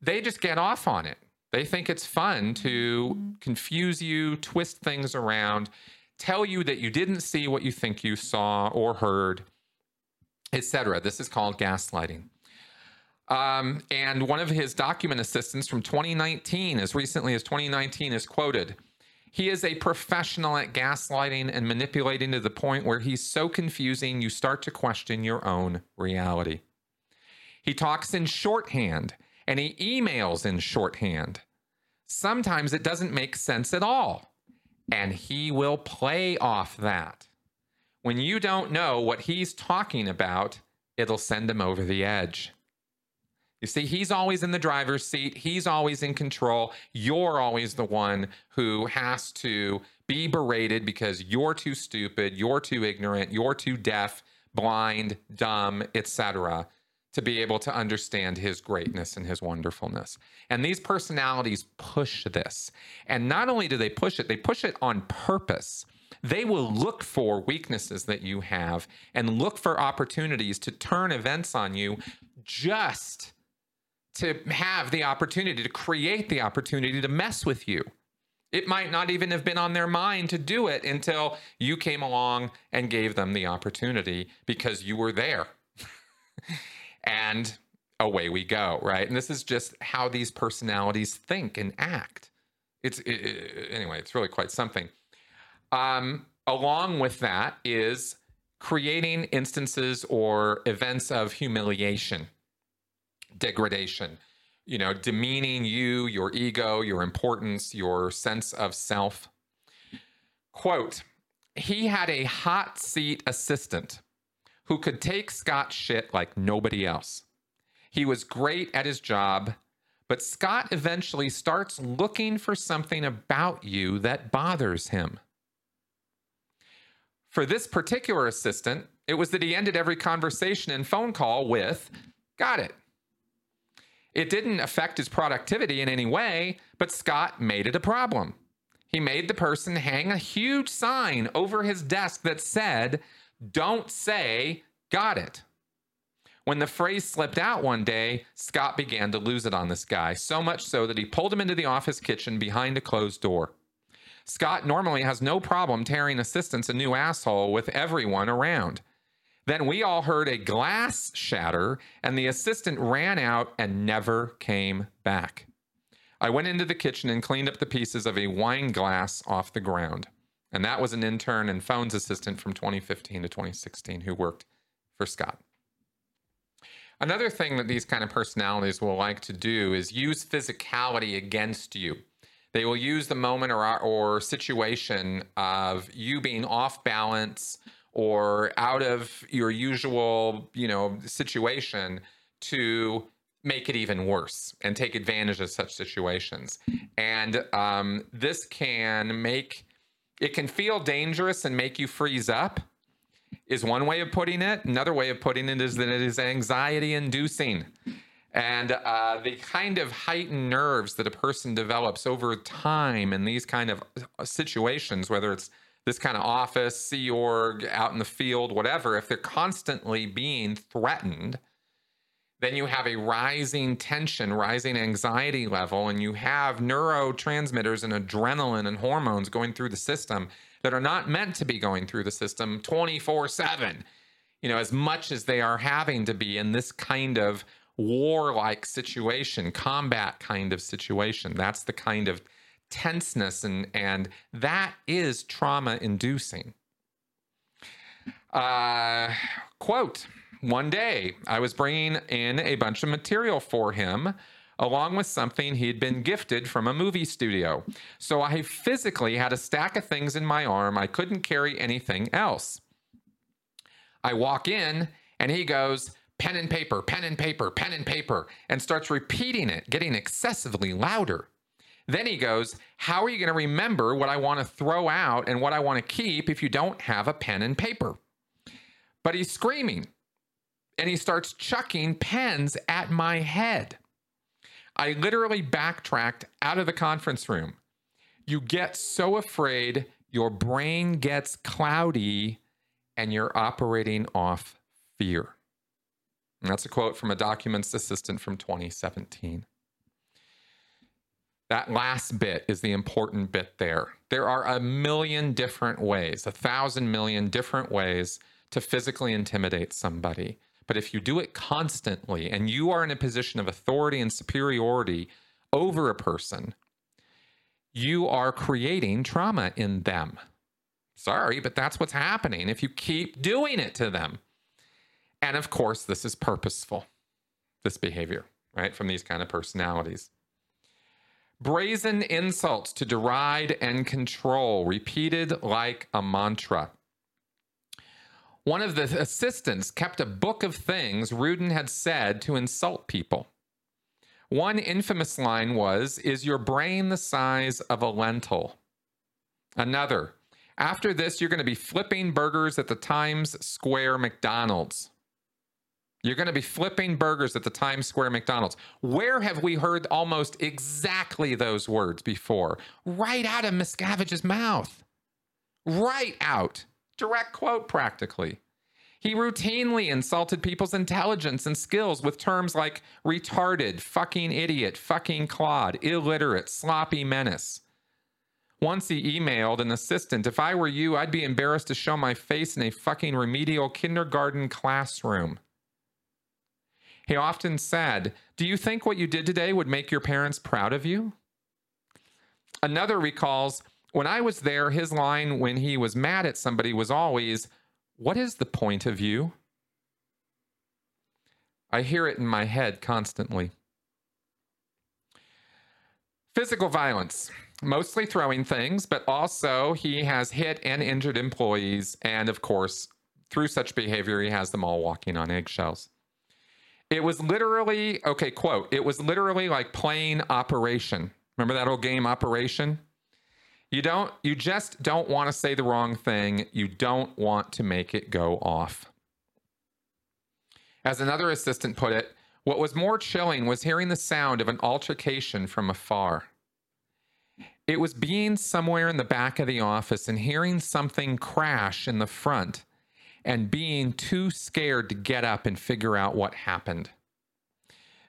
They just get off on it. They think it's fun to confuse you, twist things around, tell you that you didn't see what you think you saw or heard, etc. This is called gaslighting. Um, and one of his document assistants from 2019, as recently as 2019, is quoted. He is a professional at gaslighting and manipulating to the point where he's so confusing you start to question your own reality. He talks in shorthand and he emails in shorthand. Sometimes it doesn't make sense at all and he will play off that. When you don't know what he's talking about, it'll send him over the edge. You see, he's always in the driver's seat. He's always in control. You're always the one who has to be berated because you're too stupid, you're too ignorant, you're too deaf, blind, dumb, etc to be able to understand his greatness and his wonderfulness. And these personalities push this. And not only do they push it, they push it on purpose. They will look for weaknesses that you have and look for opportunities to turn events on you just to have the opportunity to create the opportunity to mess with you. It might not even have been on their mind to do it until you came along and gave them the opportunity because you were there. <laughs> and away we go, right? And this is just how these personalities think and act. It's it, it, anyway, it's really quite something. Um, along with that is creating instances or events of humiliation, degradation, you know, demeaning you, your ego, your importance, your sense of self. Quote, he had a hot seat assistant who could take Scott's shit like nobody else. He was great at his job, but Scott eventually starts looking for something about you that bothers him. For this particular assistant, it was that he ended every conversation and phone call with, Got it. It didn't affect his productivity in any way, but Scott made it a problem. He made the person hang a huge sign over his desk that said, don't say, got it. When the phrase slipped out one day, Scott began to lose it on this guy, so much so that he pulled him into the office kitchen behind a closed door. Scott normally has no problem tearing assistants a new asshole with everyone around. Then we all heard a glass shatter, and the assistant ran out and never came back. I went into the kitchen and cleaned up the pieces of a wine glass off the ground. And that was an intern and phones assistant from 2015 to 2016 who worked for Scott. Another thing that these kind of personalities will like to do is use physicality against you. They will use the moment or, or situation of you being off balance or out of your usual, you know, situation to make it even worse and take advantage of such situations. And um, this can make it can feel dangerous and make you freeze up is one way of putting it. Another way of putting it is that it is anxiety inducing. And uh, the kind of heightened nerves that a person develops over time in these kind of uh, situations, whether it's this kind of office, Sea Org, out in the field, whatever, if they're constantly being threatened, then you have a rising tension, rising anxiety level, and you have neurotransmitters and adrenaline and hormones going through the system that are not meant to be going through the system 24 7, you know, as much as they are having to be in this kind of war-like situation, combat kind of situation. That's the kind of tenseness and and that is trauma inducing. Uh, quote, one day I was bringing in a bunch of material for him along with something he'd been gifted from a movie studio. So I physically had a stack of things in my arm. I couldn't carry anything else. I walk in and he goes, pen and paper, pen and paper, pen and paper, and starts repeating it, getting excessively louder. Then he goes, How are you going to remember what I want to throw out and what I want to keep if you don't have a pen and paper? But he's screaming and he starts chucking pens at my head. I literally backtracked out of the conference room. You get so afraid, your brain gets cloudy, and you're operating off fear. And that's a quote from a documents assistant from 2017. That last bit is the important bit there. There are a million different ways, a thousand million different ways to physically intimidate somebody. But if you do it constantly and you are in a position of authority and superiority over a person, you are creating trauma in them. Sorry, but that's what's happening if you keep doing it to them. And of course, this is purposeful, this behavior, right, from these kind of personalities. Brazen insults to deride and control, repeated like a mantra. One of the assistants kept a book of things Rudin had said to insult people. One infamous line was, Is your brain the size of a lentil? Another, After this, you're going to be flipping burgers at the Times Square McDonald's. You're going to be flipping burgers at the Times Square McDonald's. Where have we heard almost exactly those words before? Right out of Miscavige's mouth. Right out. Direct quote, practically. He routinely insulted people's intelligence and skills with terms like retarded, fucking idiot, fucking clod, illiterate, sloppy menace. Once he emailed an assistant, if I were you, I'd be embarrassed to show my face in a fucking remedial kindergarten classroom. He often said, Do you think what you did today would make your parents proud of you? Another recalls, When I was there, his line when he was mad at somebody was always, What is the point of you? I hear it in my head constantly. Physical violence, mostly throwing things, but also he has hit and injured employees. And of course, through such behavior, he has them all walking on eggshells. It was literally, okay, quote, it was literally like playing Operation. Remember that old game, Operation? You don't, you just don't want to say the wrong thing. You don't want to make it go off. As another assistant put it, what was more chilling was hearing the sound of an altercation from afar. It was being somewhere in the back of the office and hearing something crash in the front and being too scared to get up and figure out what happened.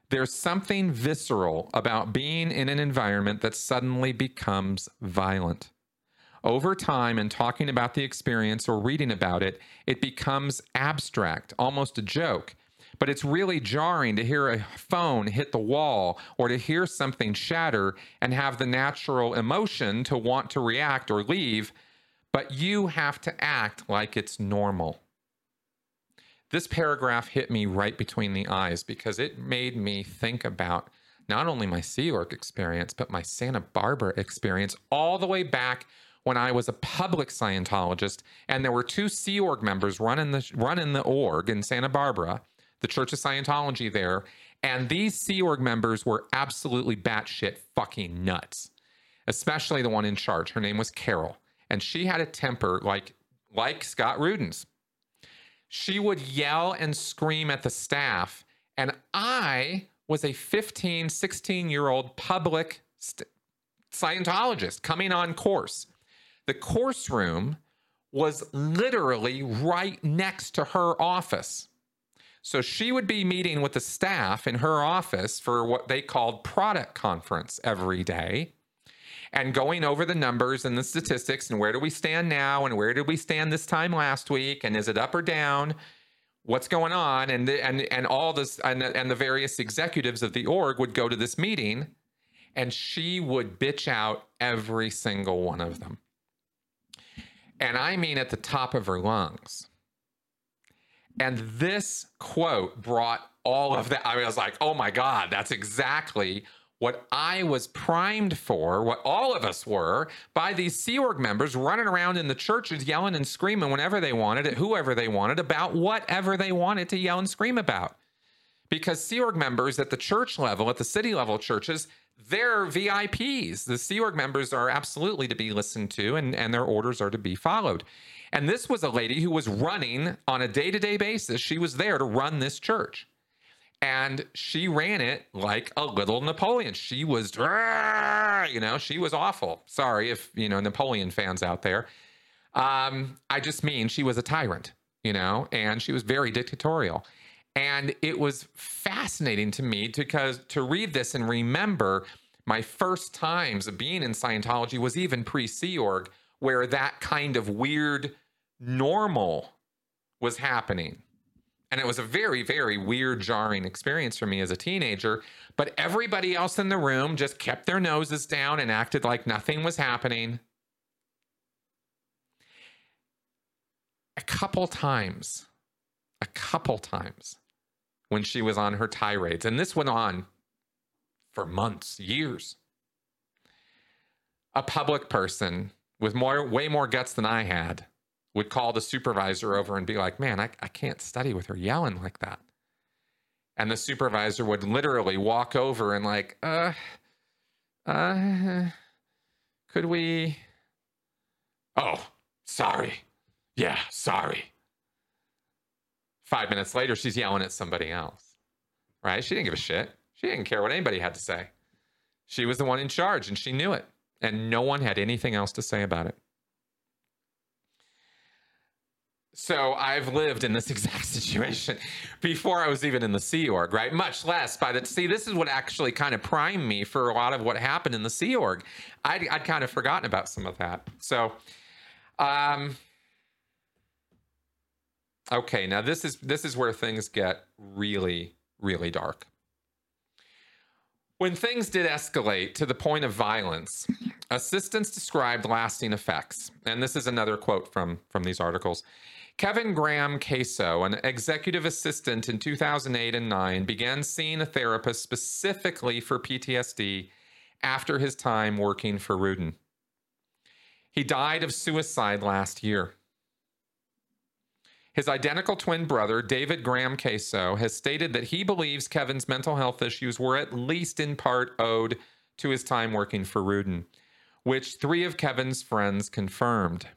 There's something visceral about being in an environment that suddenly becomes violent. Over time, and talking about the experience or reading about it, it becomes abstract, almost a joke. But it's really jarring to hear a phone hit the wall or to hear something shatter and have the natural emotion to want to react or leave but you have to act like it's normal. This paragraph hit me right between the eyes because it made me think about not only my Sea Org experience, but my Santa Barbara experience all the way back when I was a public Scientologist and there were two Sea Org members running the running the org in Santa Barbara, the Church of Scientology there, and these Sea Org members were absolutely batshit fucking nuts. Especially the one in charge. Her name was Carol and she had a temper like like Scott Rudin's. She would yell and scream at the staff, and I was a 15, 16 year old public st- Scientologist coming on course. The course room was literally right next to her office. So she would be meeting with the staff in her office for what they called product conference every day and going over the numbers and the statistics and where do we stand now and where did we stand this time last week and is it up or down? What's going on? And the, and and all this and, and the various executives of the org would go to this meeting and she would bitch out every single one of them. And i mean at the top of her lungs. And this quote brought all of that. I was like, oh my God, that's exactly what I was primed for, what all of us were, by these Sea Org members running around in the churches yelling and screaming whenever they wanted at whoever they wanted about whatever they wanted to yell and scream about. Because Sea Org members at the church level, at the city level churches, they're VIPs. The Sea Org members are absolutely to be listened to and, and their orders are to be followed. And this was a lady who was running on a day to day basis. She was there to run this church and she ran it like a little Napoleon. She was, you know, she was awful. Sorry if, you know, Napoleon fans out there. Um, I just mean she was a tyrant, you know, and she was very dictatorial. And it was fascinating to me because to read this and remember my first times of being in Scientology was even pre Sea Org, where that kind of weird normal was happening and it was a very, very weird, jarring experience for me as a teenager. But everybody else in the room just kept their noses down and acted like nothing was happening. A couple times, a couple times when she was on her tirades, and this went on for months, years. A public person with more, way more guts than I had would call the supervisor over and be like, man, I, I can't study with her yelling like that. And the supervisor would literally walk over and like, uh, uh, could we? Oh, sorry. Yeah, sorry. Five minutes later, she's yelling at somebody else, right? She didn't give a shit. She didn't care what anybody had to say. She was the one in charge and she knew it. And no one had anything else to say about it. So I've lived in this <laughs> exact situation before I was even in the Sea Org, right? Much less by the see. This is what actually kind of primed me for a lot of what happened in the Sea Org. I'd, I'd kind of forgotten about some of that. So, um, okay, now this is this is where things get really, really dark. When things did escalate to the point of violence, assistants described lasting effects. And this is another quote from from these articles. Kevin Graham Caso, an executive assistant in 2008 and 9, began seeing a therapist specifically for PTSD after his time working for Rudin. He died of suicide last year. His identical twin brother, David Graham Caso, has stated that he believes Kevin's mental health issues were at least in part owed to his time working for Rudin, which three of Kevin's friends confirmed.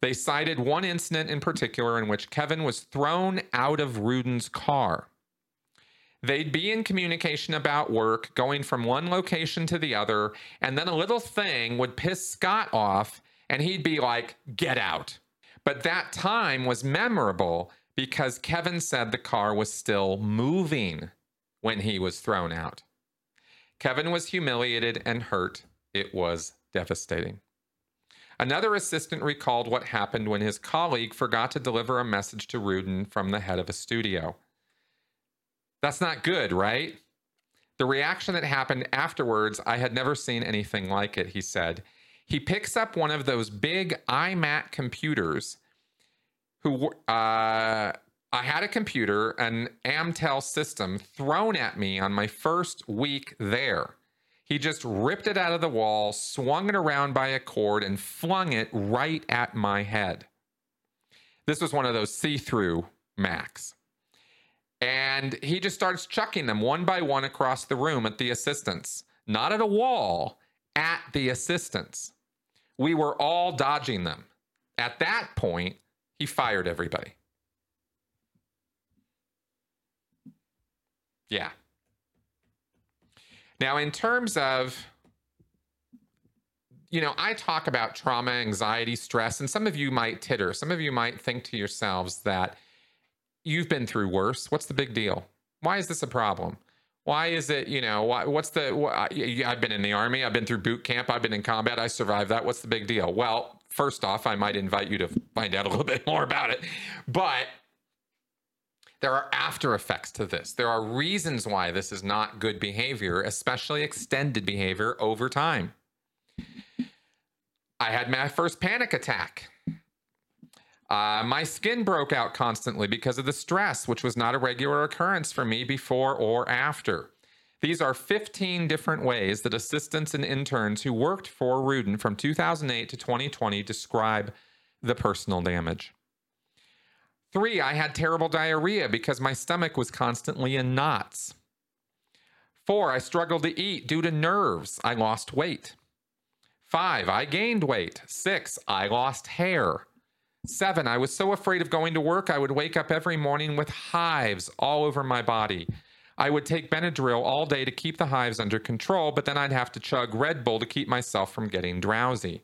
They cited one incident in particular in which Kevin was thrown out of Rudin's car. They'd be in communication about work, going from one location to the other, and then a little thing would piss Scott off, and he'd be like, Get out. But that time was memorable because Kevin said the car was still moving when he was thrown out. Kevin was humiliated and hurt. It was devastating. Another assistant recalled what happened when his colleague forgot to deliver a message to Rudin from the head of a studio. That's not good, right? The reaction that happened afterwards, I had never seen anything like it, he said. He picks up one of those big iMac computers. Who uh, I had a computer, an Amtel system, thrown at me on my first week there. He just ripped it out of the wall, swung it around by a cord, and flung it right at my head. This was one of those see through Macs. And he just starts chucking them one by one across the room at the assistants, not at a wall, at the assistants. We were all dodging them. At that point, he fired everybody. Yeah, now, in terms of, you know, I talk about trauma, anxiety, stress, and some of you might titter. Some of you might think to yourselves that you've been through worse. What's the big deal? Why is this a problem? Why is it, you know, why, what's the, what, I've been in the army, I've been through boot camp, I've been in combat, I survived that. What's the big deal? Well, first off, I might invite you to find out a little <laughs> bit more about it. But there are after effects to this. There are reasons why this is not good behavior, especially extended behavior over time. I had my first panic attack. Uh, my skin broke out constantly because of the stress, which was not a regular occurrence for me before or after. These are 15 different ways that assistants and interns who worked for Rudin from 2008 to 2020 describe the personal damage. Three, I had terrible diarrhea because my stomach was constantly in knots. Four, I struggled to eat due to nerves. I lost weight. Five, I gained weight. Six, I lost hair. Seven, I was so afraid of going to work, I would wake up every morning with hives all over my body. I would take Benadryl all day to keep the hives under control, but then I'd have to chug Red Bull to keep myself from getting drowsy.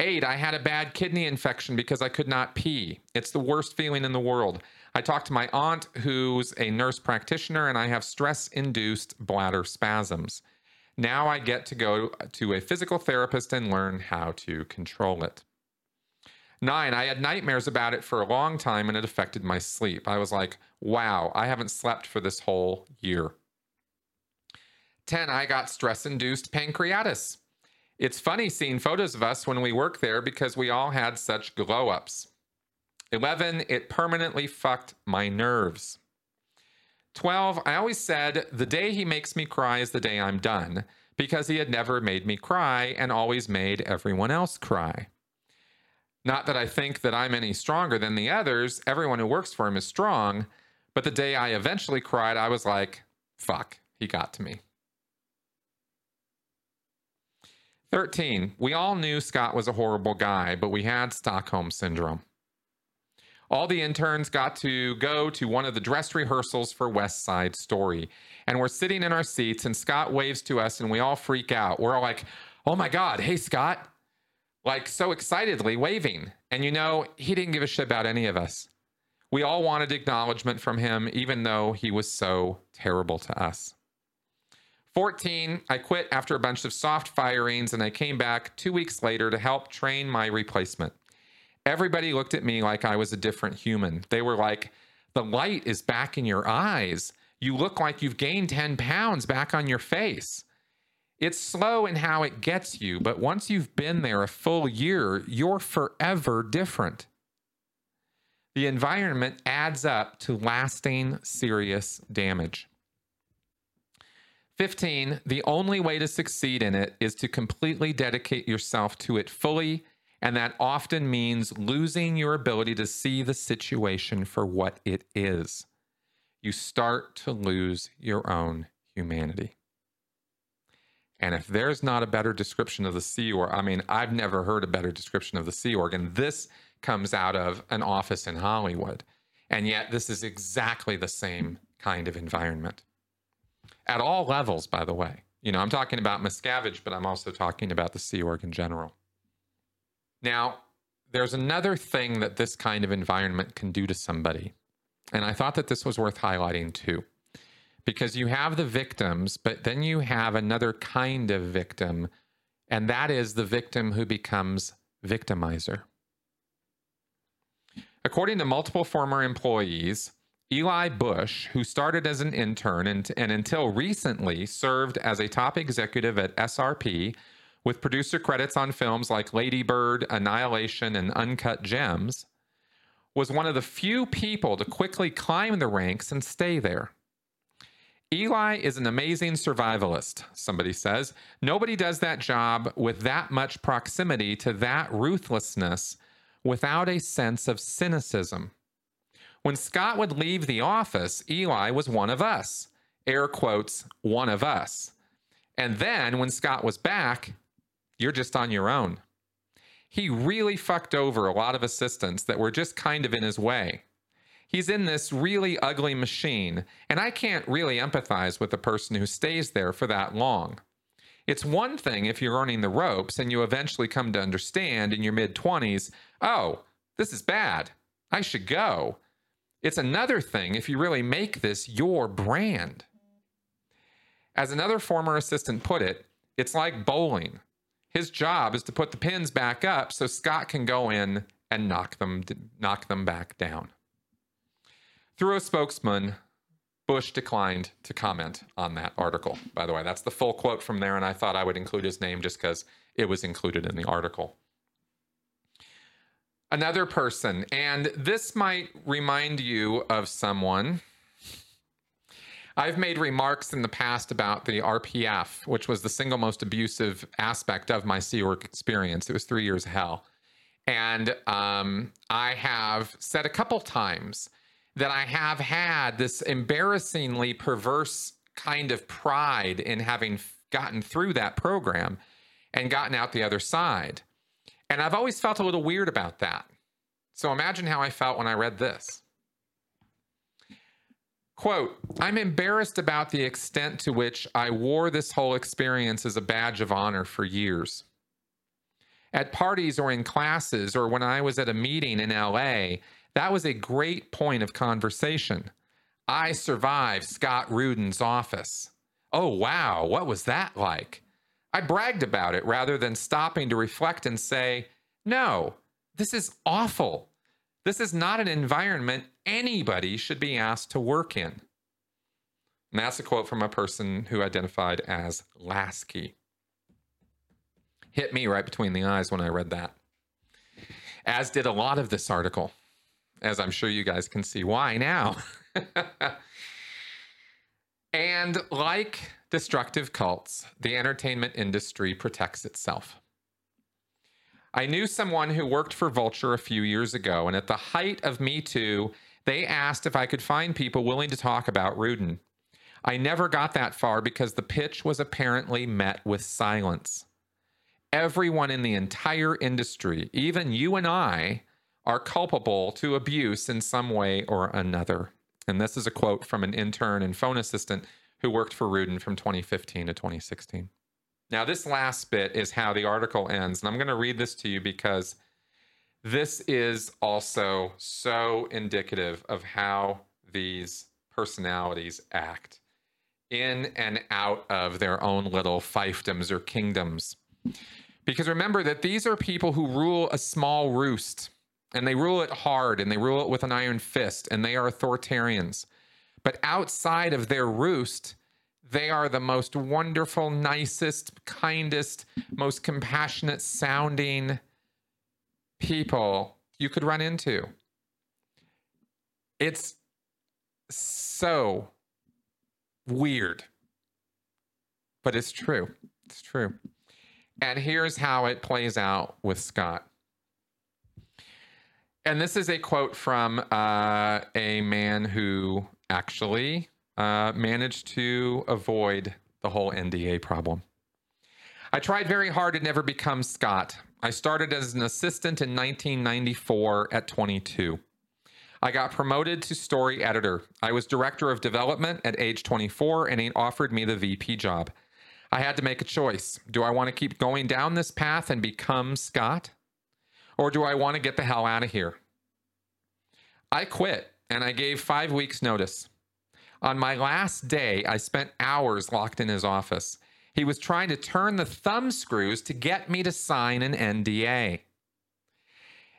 Eight, I had a bad kidney infection because I could not pee. It's the worst feeling in the world. I talked to my aunt, who's a nurse practitioner, and I have stress induced bladder spasms. Now I get to go to a physical therapist and learn how to control it. Nine, I had nightmares about it for a long time and it affected my sleep. I was like, wow, I haven't slept for this whole year. 10, I got stress induced pancreatitis. It's funny seeing photos of us when we work there because we all had such glow ups. 11, it permanently fucked my nerves. 12, I always said the day he makes me cry is the day I'm done because he had never made me cry and always made everyone else cry. Not that I think that I'm any stronger than the others, everyone who works for him is strong, but the day I eventually cried, I was like, fuck, he got to me. 13. We all knew Scott was a horrible guy, but we had Stockholm Syndrome. All the interns got to go to one of the dress rehearsals for West Side Story. And we're sitting in our seats, and Scott waves to us, and we all freak out. We're all like, oh my God, hey, Scott like so excitedly waving. And you know, he didn't give a shit about any of us. We all wanted acknowledgement from him, even though he was so terrible to us. 14, I quit after a bunch of soft firings and I came back two weeks later to help train my replacement. Everybody looked at me like I was a different human. They were like, The light is back in your eyes. You look like you've gained 10 pounds back on your face. It's slow in how it gets you, but once you've been there a full year, you're forever different. The environment adds up to lasting serious damage. 15. The only way to succeed in it is to completely dedicate yourself to it fully, and that often means losing your ability to see the situation for what it is. You start to lose your own humanity. And if there's not a better description of the Sea Org, I mean, I've never heard a better description of the Sea Org. And this comes out of an office in Hollywood. And yet, this is exactly the same kind of environment at all levels, by the way. You know, I'm talking about Miscavige, but I'm also talking about the Sea Org in general. Now, there's another thing that this kind of environment can do to somebody. And I thought that this was worth highlighting too because you have the victims, but then you have another kind of victim, and that is the victim who becomes victimizer. According to multiple former employees, Eli Bush, who started as an intern and, and until recently served as a top executive at SRP with producer credits on films like Lady Bird, Annihilation, and Uncut Gems, was one of the few people to quickly climb the ranks and stay there. Eli is an amazing survivalist, somebody says. Nobody does that job with that much proximity to that ruthlessness without a sense of cynicism. When Scott would leave the office, Eli was one of us. Air quotes, one of us. And then when Scott was back, you're just on your own. He really fucked over a lot of assistants that were just kind of in his way he's in this really ugly machine, and I can't really empathize with the person who stays there for that long. It's one thing if you're earning the ropes and you eventually come to understand in your mid 20s, oh, this is bad. I should go. It's another thing if you really make this your brand. As another former assistant put it, it's like bowling. His job is to put the pins back up so Scott can go in and knock them knock them back down. Through a spokesman, Bush declined to comment on that article. By the way, that's the full quote from there, and I thought I would include his name just because it was included in the article. Another person, and this might remind you of someone. I've made remarks in the past about the RPF, which was the single most abusive aspect of my Sea Org experience. It was three years of hell. And um, I have said a couple times that I have had this embarrassingly perverse kind of pride in having gotten through that program and gotten out the other side. And I've always felt a little weird about that. So imagine how I felt when I read this. Quote, I'm embarrassed about the extent to which I wore this whole experience as a badge of honor for years. At parties or in classes or when I was at a meeting in LA, that was a great point of conversation. I survived Scott Rudin's office. Oh, wow, what was that like? I bragged about it rather than stopping to reflect and say, no, this is awful. This is not an environment anybody should be asked to work in. And that's a quote from a person who identified as Lasky. Hit me right between the eyes when I read that. As did a lot of this article, as I'm sure you guys can see why now. <laughs> and like destructive cults, the entertainment industry protects itself. I knew someone who worked for Vulture a few years ago, and at the height of Me Too, they asked if I could find people willing to talk about Rudin. I never got that far because the pitch was apparently met with silence. Everyone in the entire industry, even you and I, are culpable to abuse in some way or another. And this is a quote from an intern and phone assistant who worked for Rudin from 2015 to 2016. Now, this last bit is how the article ends. And I'm going to read this to you because this is also so indicative of how these personalities act in and out of their own little fiefdoms or kingdoms. Because remember that these are people who rule a small roost and they rule it hard and they rule it with an iron fist and they are authoritarians. But outside of their roost, they are the most wonderful, nicest, kindest, most compassionate sounding people you could run into. It's so weird, but it's true. It's true. And here's how it plays out with Scott. And this is a quote from uh, a man who actually uh, managed to avoid the whole NDA problem. I tried very hard to never become Scott. I started as an assistant in 1994 at 22. I got promoted to story editor. I was director of development at age 24, and he offered me the VP job. I had to make a choice. Do I want to keep going down this path and become Scott? Or do I want to get the hell out of here? I quit and I gave five weeks' notice. On my last day, I spent hours locked in his office. He was trying to turn the thumb screws to get me to sign an NDA.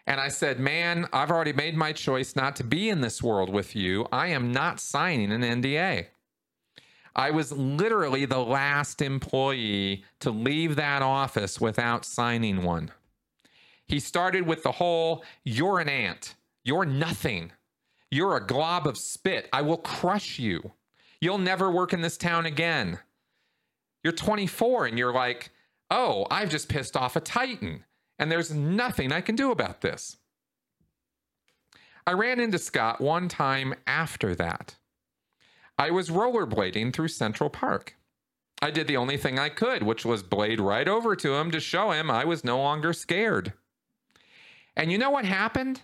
And I said, Man, I've already made my choice not to be in this world with you. I am not signing an NDA. I was literally the last employee to leave that office without signing one. He started with the whole, You're an ant. You're nothing. You're a glob of spit. I will crush you. You'll never work in this town again. You're 24 and you're like, oh, I've just pissed off a Titan, and there's nothing I can do about this. I ran into Scott one time after that. I was rollerblading through Central Park. I did the only thing I could, which was blade right over to him to show him I was no longer scared. And you know what happened?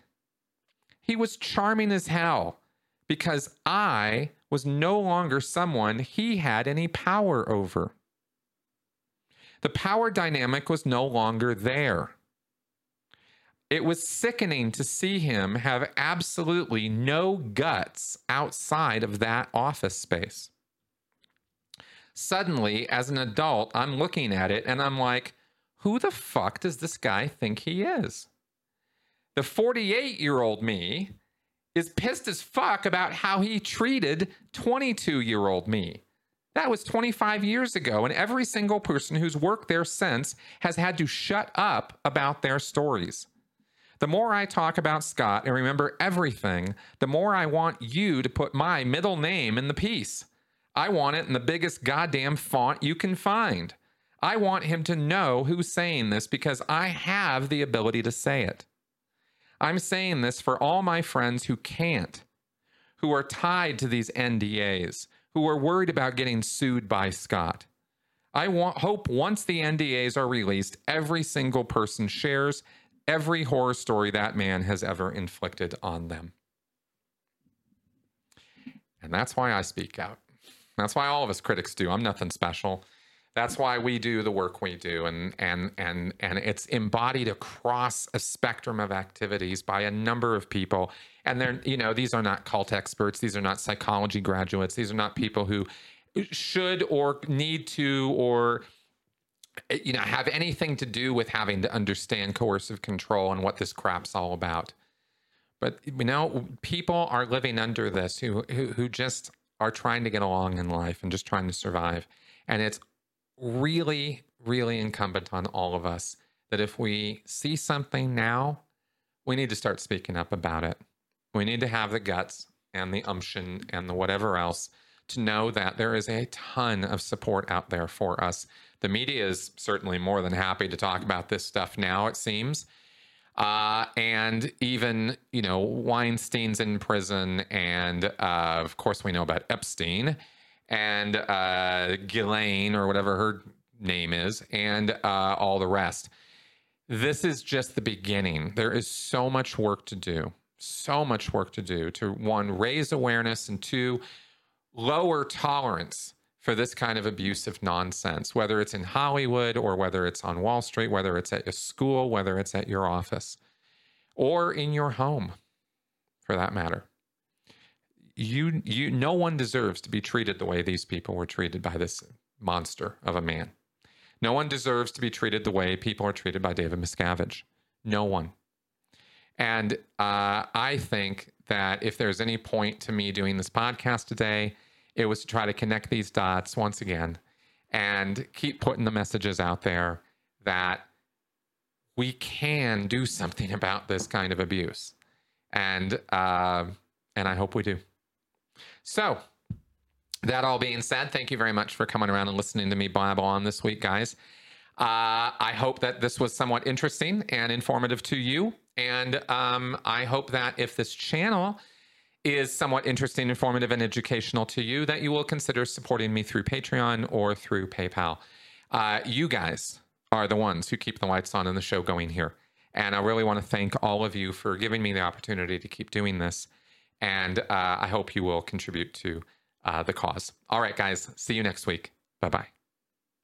He was charming as hell because I was no longer someone he had any power over. The power dynamic was no longer there. It was sickening to see him have absolutely no guts outside of that office space. Suddenly, as an adult, I'm looking at it and I'm like, who the fuck does this guy think he is? The 48 year old me is pissed as fuck about how he treated 22 year old me. That was 25 years ago, and every single person who's worked there since has had to shut up about their stories. The more I talk about Scott and remember everything, the more I want you to put my middle name in the piece. I want it in the biggest goddamn font you can find. I want him to know who's saying this because I have the ability to say it. I'm saying this for all my friends who can't, who are tied to these NDAs, who are worried about getting sued by Scott. I want, hope once the NDAs are released, every single person shares every horror story that man has ever inflicted on them. And that's why I speak out. That's why all of us critics do. I'm nothing special. That's why we do the work we do, and and and and it's embodied across a spectrum of activities by a number of people. And they're, you know, these are not cult experts. These are not psychology graduates. These are not people who should or need to or you know have anything to do with having to understand coercive control and what this crap's all about. But you know, people are living under this who, who who just are trying to get along in life and just trying to survive. And it's really, really incumbent on all of us that if we see something now, we need to start speaking up about it. We need to have the guts and the umption and the whatever else to know that there is a ton of support out there for us. The media is certainly more than happy to talk about this stuff now, it seems. Uh, and even, you know, Weinstein's in prison. And uh, of course, we know about Epstein and uh, Ghislaine, or whatever her name is, and uh, all the rest. This is just the beginning. There is so much work to do, so much work to do to one, raise awareness, and two, lower tolerance for this kind of abusive nonsense, whether it's in Hollywood or whether it's on Wall Street, whether it's at a school, whether it's at your office, or in your home, for that matter. You, you, no one deserves to be treated the way these people were treated by this monster of a man. No one deserves to be treated the way people are treated by David Miscavige. No one. And uh, I think that if there's any point to me doing this podcast today, it was to try to connect these dots once again and keep putting the messages out there that we can do something about this kind of abuse. And uh, and I hope we do. So that all being said, thank you very much for coming around and listening to me babble on this week, guys. Uh, I hope that this was somewhat interesting and informative to you. And um, I hope that if this channel is somewhat interesting, informative, and educational to you, that you will consider supporting me through Patreon or through PayPal. Uh, you guys are the ones who keep the lights on and the show going here. And I really want to thank all of you for giving me the opportunity to keep doing this. And uh, I hope you will contribute to uh, the cause. All right, guys, see you next week. Bye bye.